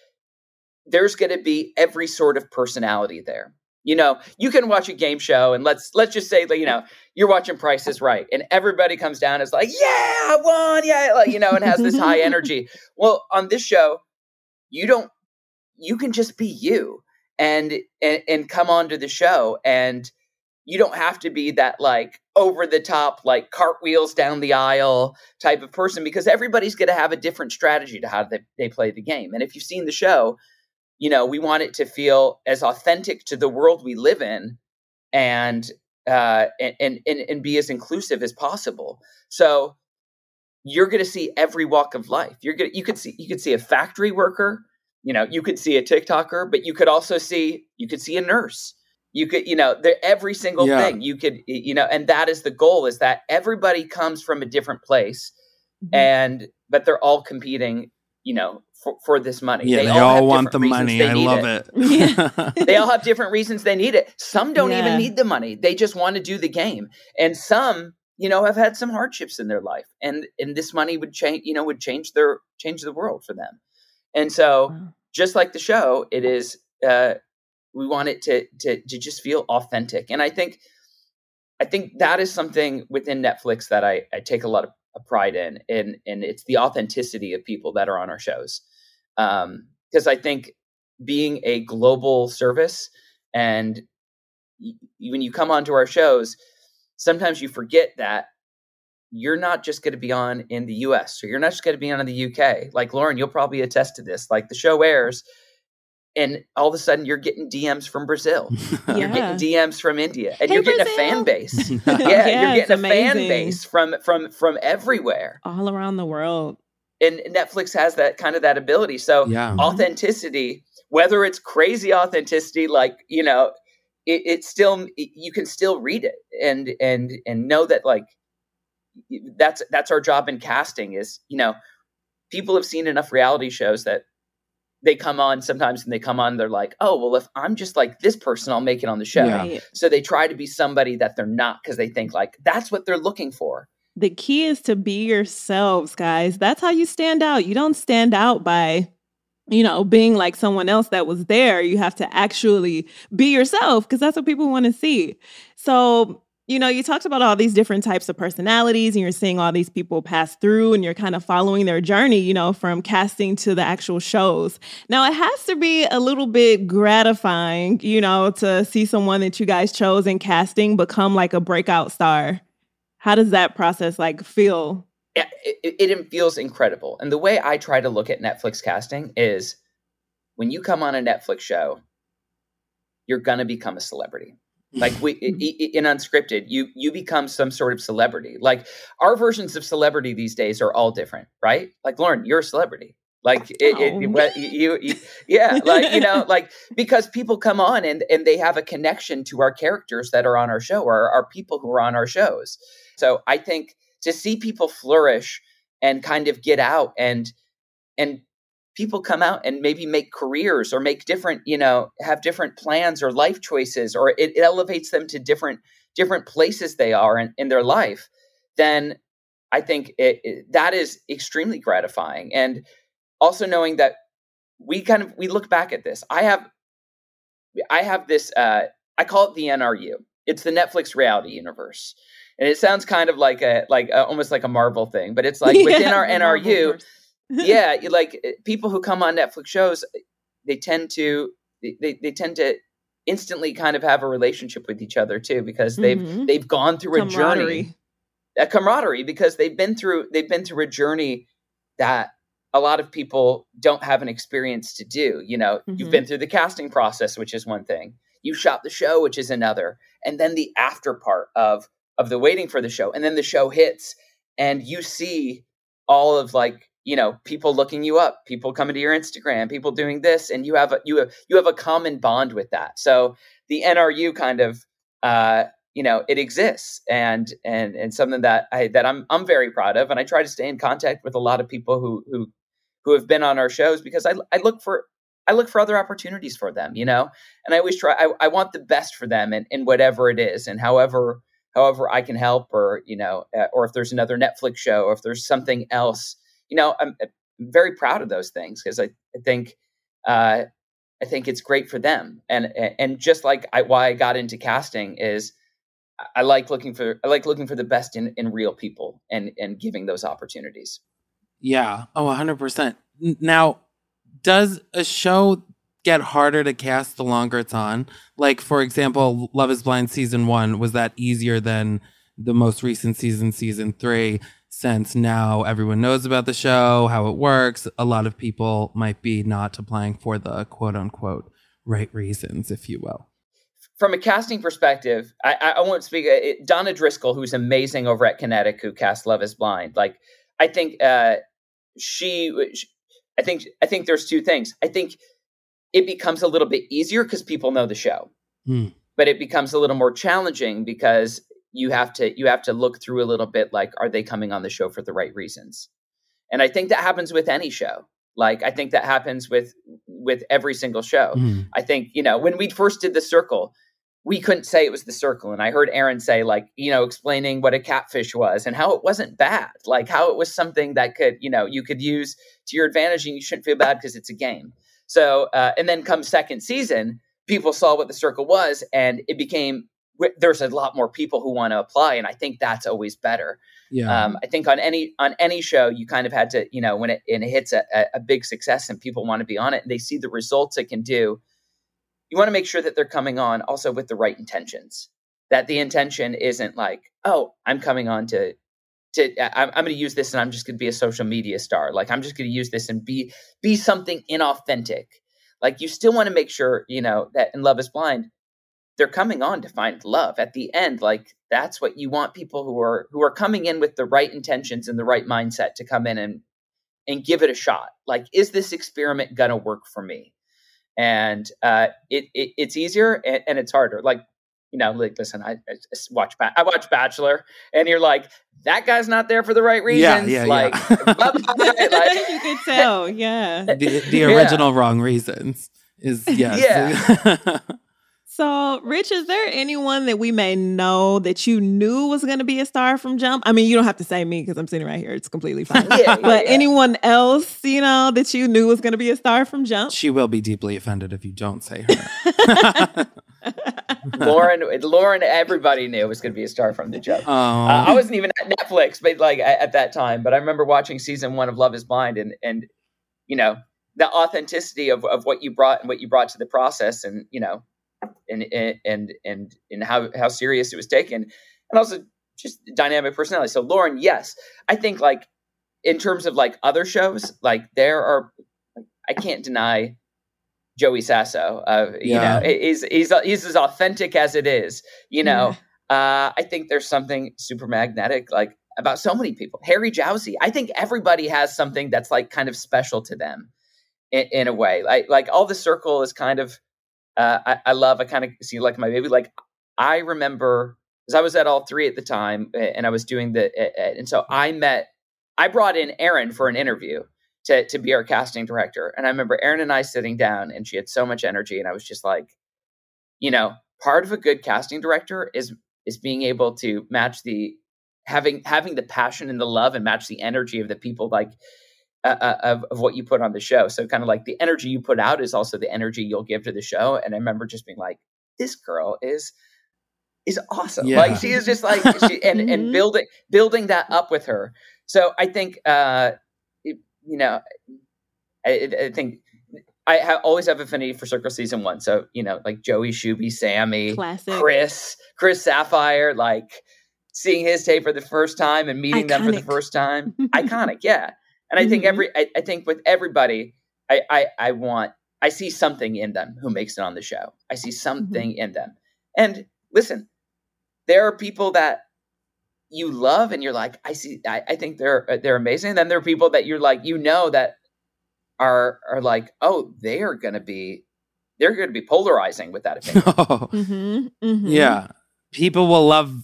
there's going to be every sort of personality there you know you can watch a game show and let's let's just say that you know you're watching price is right and everybody comes down and is like yeah i won yeah like, you know and has this high <laughs> energy. Well on this show you don't you can just be you and and, and come onto the show and you don't have to be that like over the top like cartwheels down the aisle type of person because everybody's going to have a different strategy to how they, they play the game. And if you've seen the show you know we want it to feel as authentic to the world we live in and uh and and and be as inclusive as possible so you're going to see every walk of life you're going to you could see you could see a factory worker you know you could see a tiktoker but you could also see you could see a nurse you could you know every single yeah. thing you could you know and that is the goal is that everybody comes from a different place mm-hmm. and but they're all competing you know for, for this money. Yeah they, they all, all want the money. i love it, it. <laughs> they all have different reasons they need it. Some don't yeah. even need the money. They just want to do the game. And some you know have had some hardships in their life. And and this money would change you know would change their change the world for them. And so, wow. just like the show, it is. Uh, we want it to to to just feel authentic, and I think, I think that is something within Netflix that I, I take a lot of pride in, and and it's the authenticity of people that are on our shows, because um, I think being a global service and y- when you come onto our shows, sometimes you forget that you're not just going to be on in the US or you're not just going to be on in the UK. Like Lauren, you'll probably attest to this. Like the show airs and all of a sudden you're getting DMs from Brazil. yeah. <laughs> You're getting DMs from India and hey, you're getting Brazil. a fan base. yeah, <laughs> yeah, you're getting a fan base from from from everywhere. All around the world. And Netflix has that kind of that ability. So yeah. authenticity, whether it's crazy authenticity like, you know, it, it's still you can still read it and and and know that like that's that's our job in casting is you know people have seen enough reality shows that they come on sometimes and they come on they're like oh well if i'm just like this person i'll make it on the show. Yeah. so they try to be somebody that they're not because they think like that's what they're looking for. The key is to be yourselves guys. That's how you stand out. You don't stand out by you know being like someone else that was there. You have to actually be yourself because that's what people want to see. So you know, you talked about all these different types of personalities and you're seeing all these people pass through and you're kind of following their journey, you know, from casting to the actual shows. Now, it has to be a little bit gratifying, you know, to see someone that you guys chose in casting become like a breakout star. How does that process like feel? It, it feels incredible. And the way I try to look at Netflix casting is when you come on a Netflix show, you're going to become a celebrity like we <laughs> hmm. in unscripted you you become some sort of celebrity. Like our versions of celebrity these days are all different right? Like lauren you're a celebrity. Like it, it, it you, you, yeah like you know <laughs> like because people come on and and they have a connection to our characters that are on our show or our people who are on our shows. So i think to see people flourish and kind of get out and and people come out and maybe make careers or make different you know have different plans or life choices or it, it elevates them to different different places they are in, in their life then i think it, it, that is extremely gratifying. And also knowing that we kind of we look back at this. I have i have this uh i call it the nru it's the netflix reality universe. And it sounds kind of like a like a, almost like a marvel thing but it's like <laughs> within our nru yeah, <laughs> like eh, people who come on Netflix shows, they tend to they, they tend to instantly kind of have a relationship with each other too because they've mm-hmm. they've gone through a journey a camaraderie because they've been through they've been through a journey that a lot of people don't have an experience to do you know mm-hmm. you've been through the casting process which is one thing you shot the show which is another and then the after part of of the waiting for the show and then the show hits and you see all of like you know people looking you up people coming to your instagram people doing this and you have a you have you have a common bond with that so the nru kind of uh you know it exists and and and something that i that i'm i'm very proud of and i try to stay in contact with a lot of people who who who have been on our shows because i i look for I look for other opportunities for them, you know, and I always try. I, I want the best for them, in, in whatever it is, and however however I can help, or you know, uh, or if there's another Netflix show, or if there's something else you know, I'm, I'm very proud of those things because I, I think uh, I think it's great for them. And and just like I, why I got into casting is I like looking for I like looking for the best in, in real people and and giving those opportunities. Yeah. Oh, 100%. Now, does a show get harder to cast the longer it's on? Like for example, Love is Blind season 1 was that easier than the most recent season season 3? Since now everyone knows about the show, how it works, a lot of people might be not applying for the quote unquote right reasons, if you will. From a casting perspective, I, I won't speak. Uh, Donna Driscoll, who's amazing over at Kinetic, who cast Love Is Blind. Like, I think uh, she, I think, I think there's two things. I think it becomes a little bit easier because people know the show, hmm. but it becomes a little more challenging because you have to you have to look through a little bit like are they coming on the show for the right reasons? And i think that happens with any show. Like i think that happens with with every single show. Mm. i think you know when we first did the circle we couldn't say it was the circle and i heard erin say like you know explaining what a catfish was and how it wasn't bad like how it was something that could you know you could use to your advantage and you shouldn't feel bad because it's a game. So uh, and then come second season people saw what the circle was and it became there's a lot more people who want to apply and i think that's always better yeah um, i think on any on any show you kind of had to you know when it, and it hits a, a big success and people want to be on it and they see the results it can do you want to make sure that they're coming on also with the right intentions that the intention isn't like oh i'm coming on to to I'm, I'm going to use this and I'm just going to be a social media star. Like I'm just going to use this and be be something inauthentic. Like you still want to make sure you know that in Love Is Blind, they're coming on to find love at the end. Like that's what you want people who are who are coming in with the right intentions and the right mindset to come in and and give it a shot. Like is this experiment going to work for me? And uh, it, it it's easier and, and it's harder. Like you know, like listen, I, I watch I watch Bachelor, and you're like, that guy's not there for the right reasons. Yeah, yeah, like, yeah. <laughs> like <laughs> you could <laughs> tell, yeah. The, the original yeah. wrong reasons is yes. Yeah. So, Rich, is there anyone that we may know that you knew was going to be a star from Jump? I mean, you don't have to say me because I'm sitting right here. It's completely fine. <laughs> yeah, but yeah. anyone else, you know, that you knew was going to be a star from Jump? She will be deeply offended if you don't say her. <laughs> Lauren, Lauren, everybody knew was going to be a star from the jump. Uh, I wasn't even at Netflix, but like at, at, that time. But I remember watching season one of Love Is Blind, and and you know the authenticity of, of what you brought and what you brought to the process, and you know, and and and and how how serious it was taken, and also just dynamic personality. So Lauren, yes, I think like in terms of like other shows, like there are, I can't deny Joey Sasso. Uh, you know, he's he's he's as authentic as it is. You know, uh, I think there's something super magnetic like about so many people. Harry Jowsey. I think everybody has something that's like kind of special to them in, in a way. Like like all the circle is kind of. Uh, I, I love. I kind of see like my baby. Like I remember because I was at All3 at the time, and I was doing the and so I met. I brought in Erin for an interview to to be our casting director. And I remember Erin and I sitting down, and she had so much energy, and I was just like, you know, part of a good casting director is is being able to match the having having the passion and the love and match the energy of the people like uh, uh, of, of what you put on the show so kind of like the energy you put out is also the energy you'll give to the show and i remember just being like this girl is is awesome yeah. like she is just like she, and <laughs> and mm-hmm. building building that up with her so i think uh you know, I, I think I ha- always have affinity for Circle season one. So you know, like Joey, Shooby, Sammie, Classic. Chris, Chris Sapphire, like seeing his tape for the first time and meeting Iconic. them for the first time, <laughs> iconic, yeah. And I think mm-hmm. every, I, I, think with everybody, I, I, I want, I see something in them who makes it on the show. I see mm-hmm. something mm-hmm. in them. And listen, there are people that you love and you're like, I see, I, I think they're uh, they're amazing. And then there are people that you're like, you know, that are are like, oh, they are going to be, they're going to be polarizing with that opinion. <laughs> <laughs> mm-hmm, mm-hmm. Yeah, people will love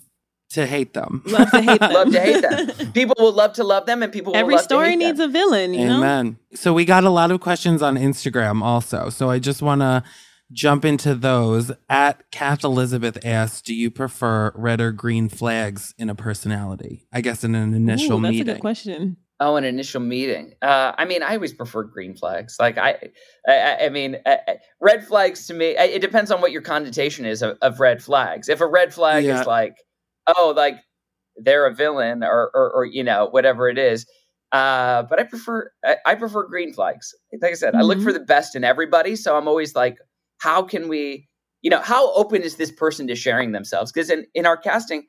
to hate them. <laughs> Love to hate them. love to hate them. <laughs> People will love to love them, and people will every story needs them. a villain. You Amen. Know? So we got a lot of questions on Instagram also. So I just want to jump into those. At Kath Elizabeth asks, "Do you prefer red or green flags in a personality?" I guess in an initial Ooh, that's meeting. That's a good question. Oh, an initial meeting. Uh, I mean, I always prefer green flags. Like I, I, I mean, uh, uh red flags to me. It depends on what your connotation is of, of red flags. If a red flag yeah. is like, oh, like they're a villain or, or, or you know, whatever it is. Uh, but I prefer, I, I, prefer green flags. Like I said, mm-hmm. I look for mm-hmm. the best in everybody. So I'm always like, how can we, you know, how open is this person to sharing themselves? Because in, in our casting,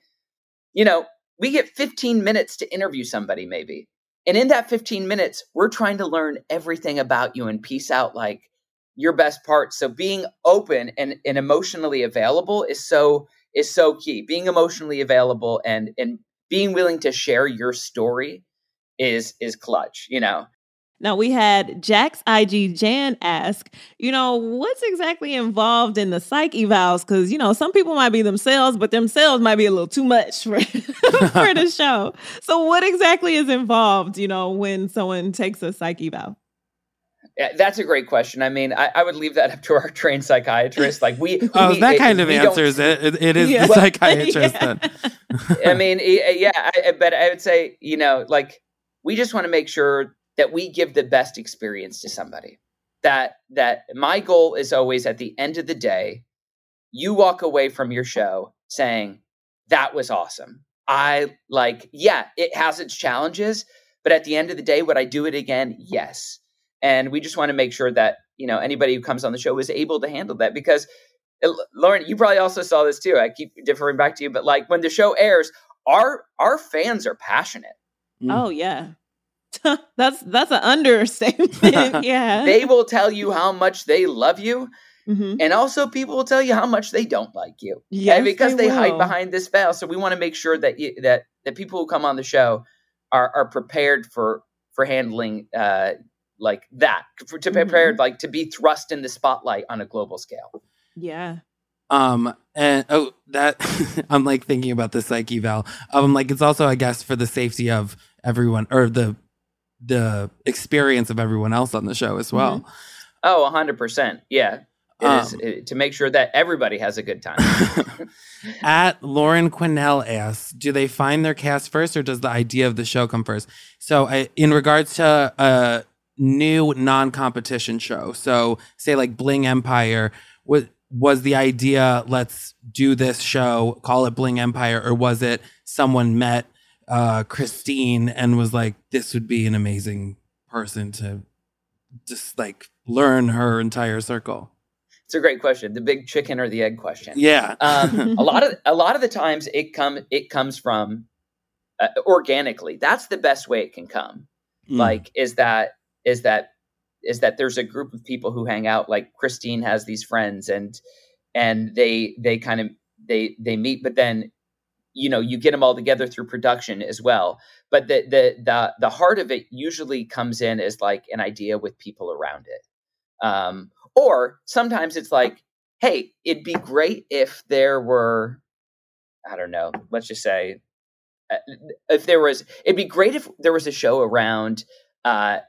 you know, we get 15 minutes to interview somebody, maybe. And in that 15 minutes, we're trying to learn everything about you and piece out like your best parts. So being open and, and emotionally available is so is so key. Being emotionally available and and being willing to share your story is is clutch, you know. Now we had Jack's IG Jan ask, you know, what's exactly involved in the psych evals? Because you know, some people might be themselves, but themselves might be a little too much for <laughs> for the <laughs> show. So, what exactly is involved? You know, when someone takes a psych eval? Yeah, that's a great question. I mean, I, I, would leave that up to our <laughs> trained psychiatrist. Like we, oh, we, that it, kind of answers it. it. It is yeah. the <laughs> psychiatrist. yeah. I <laughs> mean, yeah, I, but I would say, you know, like we just want to make sure that we give the best experience to somebody. That that my goal is always at the end of the day, you walk away from your show saying, that was awesome. I like, yeah, it has its challenges, but at the end of the day, would I do it again? Yes. And we just want to make sure that, you know, anybody who comes on the show is able to handle that because uh, Lauren, you probably also saw this too. I keep deferring back to you, but like when the show airs, our our fans are passionate. Mm. Oh yeah. <laughs> that's that's an understatement. <laughs> yeah. They will tell you how much they love you. Mm-hmm. And also, people will tell you how much they don't like you. Yeah, because they, they hide behind this veil. So we want to make sure that you, that that people who come on the show are are prepared for for handling uh, like that, for, to mm-hmm. prepared like to be thrust in the spotlight on a global scale. Yeah. Um and oh that <laughs> I'm like thinking about the psych eval. Um like it's also I guess for the safety of everyone or the the experience of everyone else on the show as well. Mm-hmm. Oh, 100%. Yeah. It um, is it, to make sure that everybody has a good time. <laughs> At Lauren Quinnell asks, do they find their cast first or does the idea of the show come first? So, I, in regards to a new non competition show, so say like Bling Empire, what was the idea, let's do this show, call it Bling Empire, or was it someone met uh, Christine and was like, this would be an amazing person to just like learn her entire circle? It's a great question. The big chicken or the egg question. Yeah. um, <laughs> a lot of a lot of the times it come it comes from uh, organically. That's the best way it can come. Mm. Like is that is that is that there's a group of people who hang out. Like Christine has these friends and and they they kind of they they meet, but then you know you get them all together through production as well but the the the the heart of it usually comes in as like an idea with people around it um, or sometimes it's like hey it'd be great if there were i don't know let's just say uh, if there was it'd be great if there was a show around uh,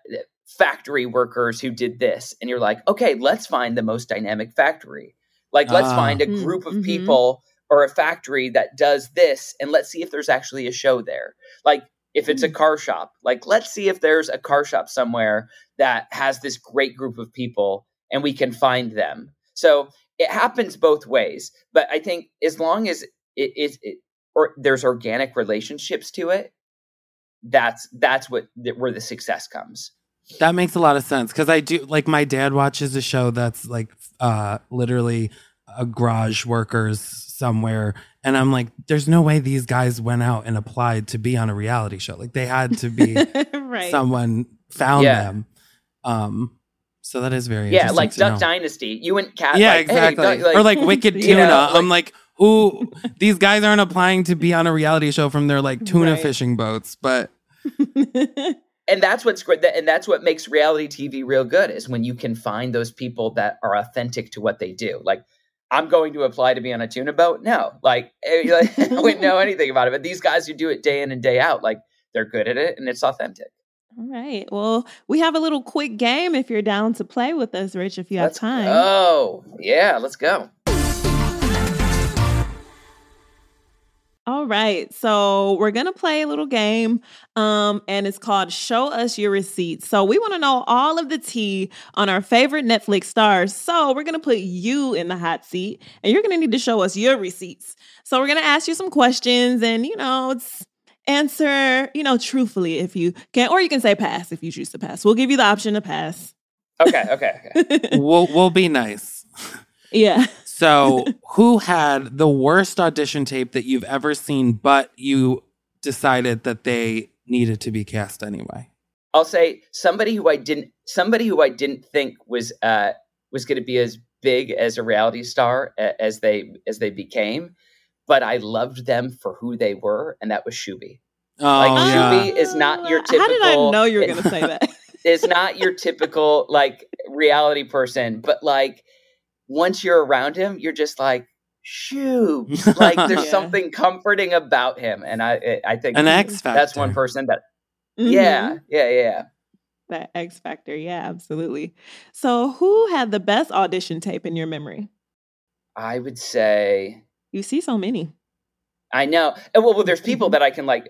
factory workers who did this and you're like okay let's find the most dynamic factory. Like let's uh, find a group of mm-hmm. people or a factory that does this and let's see if there's actually a show there. Like if it's a hmm. car shop like let's see if there's a car shop somewhere that has this great group of people and we can find them. So it happens both ways but i think as long as it is it, or there's organic relationships to it that's that's what where the success comes that makes a lot of sense because i do like my dad watches a show that's like uh literally a garage workers somewhere and i'm like there's no way these guys went out and applied to be on a reality show like they had to be <laughs> right. someone found yeah. them um so that is very yeah like duck know. dynasty you and cat yeah like, exactly hey, like, or like wicked <laughs> tuna know, like, i'm like who these guys aren't applying to be on a reality show from their like tuna right. fishing boats but <laughs> and that's what's great and that's what makes reality tv real good is when you can find those people that are authentic to what they do like I'm going to apply to be on a tuna boat. No, like, eh, <laughs> I wouldn't know <laughs> anything about it. But these guys who do it day in and day out, like they're good at it and it's authentic. All right. Well, we have a little quick game if you're down to play with us, Rich, if you let's have time. Oh, yeah, let's go. All right. So we're going to play a little game um, and it's called Show Us Your Receipts. So we want to know all of the tea on our favorite Netflix stars. So we're going to put you in the hot seat and you're going to need to show us your receipts. So we're going to ask you some questions and, you know, it's answer, you know, truthfully if you can, or you can say pass if you choose to pass. We'll give you the option to pass. Okay. Okay. okay. <laughs> we'll, we'll be nice. Yeah. So, <laughs> who had the worst audition tape that you've ever seen, but you decided that they needed to be cast anyway? I'll say somebody who I didn't somebody who I didn't think was uh, was going to be as big as a reality star as they as they became, but I loved them for who they were, and that was Shooby. Oh, like yeah. Shooby is not your typical. How did I know you were going <laughs> to say that? is not your typical like reality person, but like once you're around him, you're just like, shoo, like there's <laughs> yeah. something comforting about him, and I I think an X factor. That's one person that. Mm-hmm. Yeah, yeah, yeah. That X factor, yeah, absolutely. So, who had the best audition tape in your memory? I would say you see so many. I know. Well, well there's people that I can like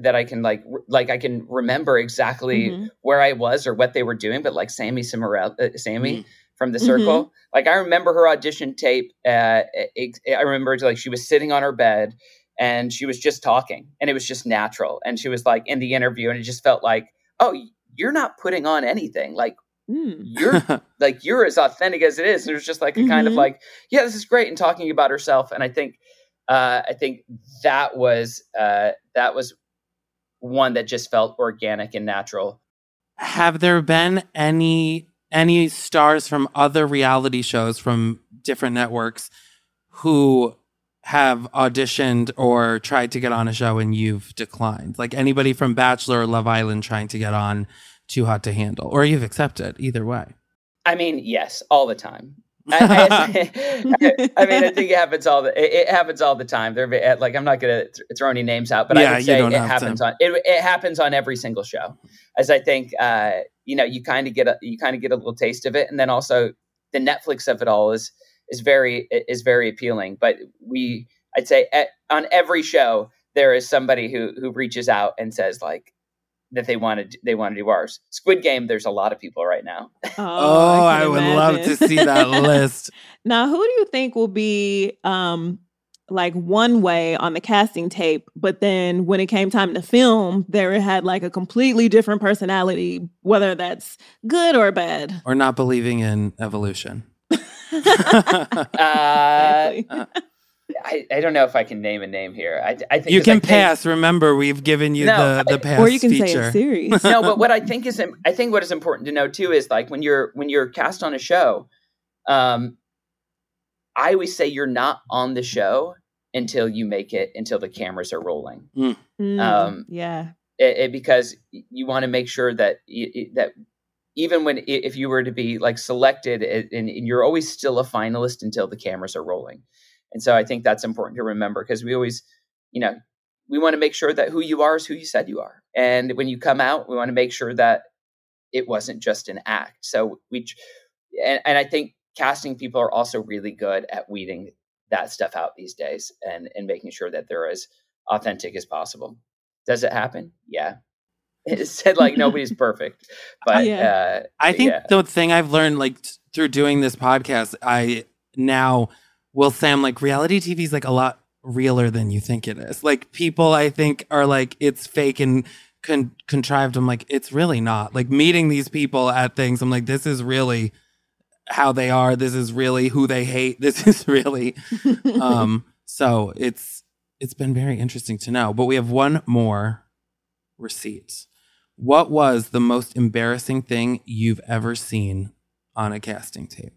that I can like like I can remember exactly mm-hmm. where I was or what they were doing, but like Sammie Cimarelli, uh, Sammie. Mm-hmm from the circle. Mm-hmm. Like I remember her audition tape. Uh, it, I remember like she was sitting on her bed and she was just talking, and it was just natural. And she was like in the interview, and it just felt like, oh, you're not putting on anything. Like mm. you're <laughs> like you're as authentic as it is. And it was just like a mm-hmm. kind of mm-hmm. like, yeah, this is great, and talking about herself. And I think uh, I think that was uh, that was one that just felt organic and natural. Have there been any any stars from other reality shows from different networks who have auditioned or tried to get on a show and you've declined? Like anybody from Bachelor or Love Island trying to get on Too Hot to Handle, or you've accepted either way? I mean, yes, all the time. <laughs> I, I, I, mean, I think it happens all the it, it happens all the time. They're like, I'm not gonna th- throw any names out, but yeah, I would say it happens to. on it, it happens on every single show. As I think, uh, you know, you kind of get a you kind of get a little taste of it, and then also the Netflix of it all is is very is very appealing. But we, I'd say, at, on every show there is somebody who who reaches out and says like, that they wanted they want to do ours. Squid Game, there's a lot of people right now. <laughs> Oh, oh I, I would love to see that <laughs> list. now, who do you think will be um like one way on the casting tape, but then when it came time to film, there had like a completely different personality, whether that's good or bad. Or not believing in evolution. <laughs> uh, I, I don't know if I can name a name here. I, I think you can pass. Remember, we've given you no, the the pass, or you can feature. say a series. no, but what I think is I think what is important to know too is like when you're when you're cast on a show, um, I always say you're not on the show until you make it until the cameras are rolling. Mm. Mm, um, yeah, it, it, because you want to make sure that that even when if you were to be like selected and, and you're always still a finalist until the cameras are rolling and so I think that's important to remember because we always, you know, we want to make sure that who you are is who you said you are. And when you come out, we want to make sure that it wasn't just an act. So we, and, and I think casting people are also really good at weeding that stuff out these days and, and making sure that they're as authentic as possible. Does it happen? Yeah. <laughs> It said like <laughs> nobody's perfect, but yeah. uh, I think yeah. the thing I've learned like through doing this podcast, I now will say I'm like reality TV is like a lot realer than you think it is. Like people, I think are like it's fake and con- contrived. I'm like it's really not. Like meeting these people at things, I'm like this is really how they are. This is really who they hate. <laughs> This is really. <laughs> um. So it's it's been very interesting to know. But we have one more receipt. What was the most embarrassing thing you've ever seen on a casting tape?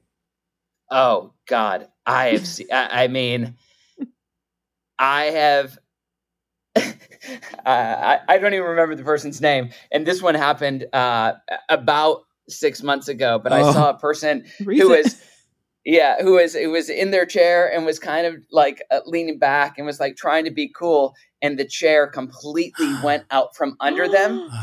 Oh God, I have seen. I, I mean, I have. <laughs> I, I don't even remember the person's name, and this one happened uh, about six months ago. But oh, I saw a person <laughs> who was, yeah, who was who was in their chair and was kind of like uh, leaning back and was like trying to be cool, and the chair completely <gasps> went out from under them. <gasps>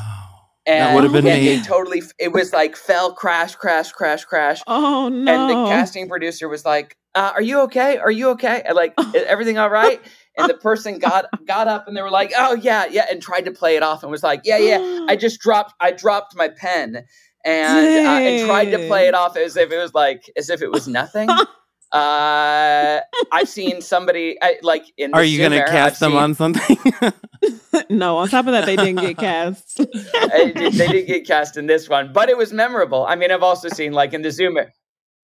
And that would have been me. It totally, it was like fell, crash, crash, crash, crash. Oh no! And the casting producer was like, uh, "Are you okay? Are you okay? And like, <laughs> is everything all right?" And the person <laughs> got got up and they were like, "Oh yeah, yeah," and tried to play it off and was like, "Yeah, yeah, I <gasps> just dropped, I dropped my pen." And, uh, and tried to play it off as if it was like as if it was nothing. <laughs> Uh, I've seen somebody I, like in. Are you going to cast I've them seen, on something? <laughs> no. On top of that, they didn't get cast. <laughs> they didn't get cast in this one, but it was memorable. I mean, I've also seen like in the Zoom,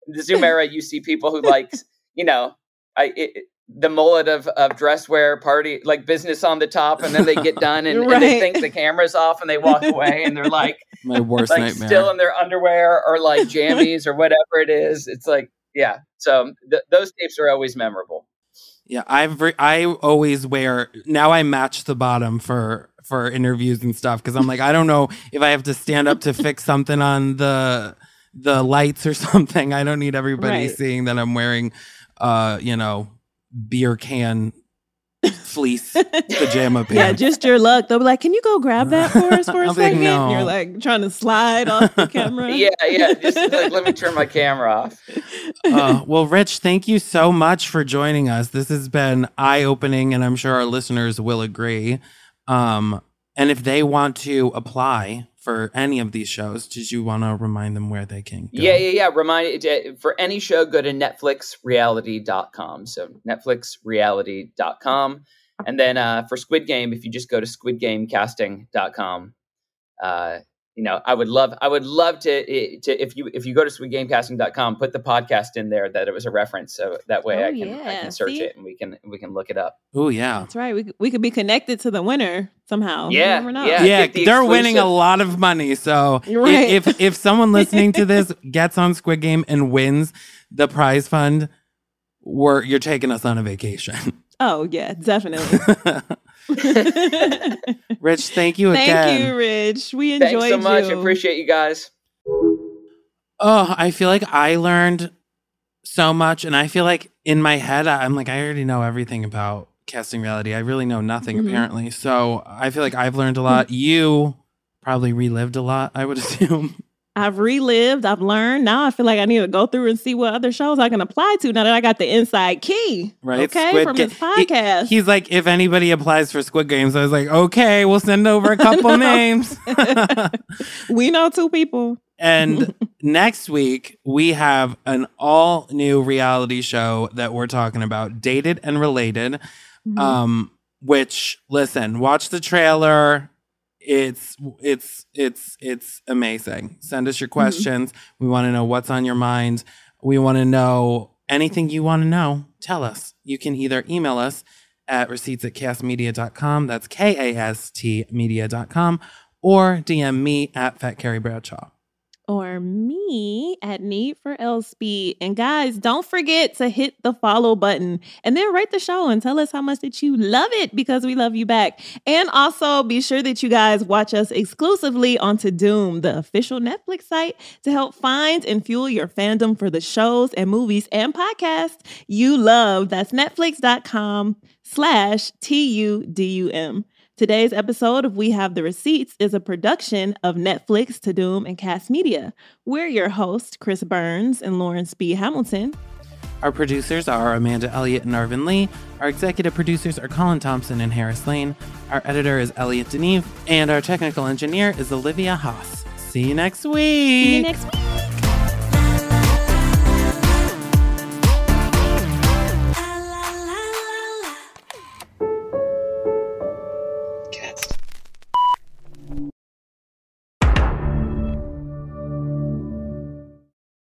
the Zoom era, you see people who like, you know, I it, the mullet of, of dress wear party like business on the top and then they get done and, <laughs> right. and, they think the camera's off and they walk <laughs> away and they're like my worst like nightmare. still in their underwear or like <laughs> jammies or whatever it is it's like yeah. So th- those tapes are always memorable. Yeah, I've re- I always wear now. I match the bottom for for interviews and stuff because I'm like I don't know if I have to stand up to fix something on the the lights or something. I don't need everybody right. seeing that I'm wearing, uh, you know, beer can fleece <laughs> pajama pants. Yeah, just your luck. They'll be like, "Can you go grab that for us for a <laughs> second? Like, no. You're like trying to slide off the <laughs> camera. yeah, yeah. Just like, let me turn my camera off. Uh, well, Rich, thank you so much for joining us. This has been eye opening, and I'm sure our listeners will agree. Um, and if they want to apply for any of these shows, did you want to remind them where they can go? Yeah, yeah, yeah. Remind for any show, go to netflixreality.com. So netflixreality.com. And then uh, for Squid Game, if you just go to squidgamecasting.com, uh, you know, I would love, I would love to, eh, to if you if you go to squidgamecasting.com, put the podcast in there that it was a reference, so that way oh, I can yeah. I can search See? it and we can we can look it up. Oh yeah, that's right. We we could be connected to the winner somehow. Yeah, yeah, yeah. The they're winning a lot of money, so <laughs> right. if if someone <laughs> listening to this gets on Squid Game and wins the prize fund, we're you're taking us on a vacation. Oh yeah, definitely. <laughs> <laughs> Rich, thank you again. Thank you, Rich. We enjoyed Thanks so much. You. Appreciate you guys. Oh, I feel like I learned so much, and I feel like in my head, I'm like, I already know everything about casting reality. I really know nothing mm-hmm. apparently. So I feel like I've learned a lot. You probably relived a lot, I would <laughs> assume. I've relived, I've learned. Now I feel like I need to go through and see what other shows I can apply to now that I got the inside key. Right. Okay. Squid from Ga- this podcast. He, he's like, if anybody applies for Squid Games, I was like, okay, we'll send over a couple <laughs> names. <laughs> we know two people. And <laughs> next week, we have an all new reality show that we're talking about, Dated and Related. Mm-hmm. Um, which listen, watch the trailer it's it's it's it's amazing. Send us your mm-hmm. questions. Mm-hmm. We want to know what's on your mind. We want to know anything you want to know. Tell us. You can either email us at receipts at kastmedia.com. That's K A S T media.com. Or DM me at Fat Carrie Bradshaw or me at Need for L Speed. And guys, don't forget to hit the follow button and then rate the show and tell us how much that you love it because we love you back. And also be sure that you guys watch us exclusively on Tudum, the official Netflix site, to help find and fuel your fandom for the shows and movies and podcasts you love. That's netflix.com slash T-U-D-U-M. Today's episode of We Have the Receipts is a production of Netflix, Tudum, and Kast Media. We're your hosts, Chris Burns and Lauren Speed-Hamilton. Our producers are Amanda Elliott and Arvin Lee. Our executive producers are Colin Thompson and Harris Lane. Our editor is Elliot Deneve. And our technical engineer is Olivia Haas. See you next week. See you next week.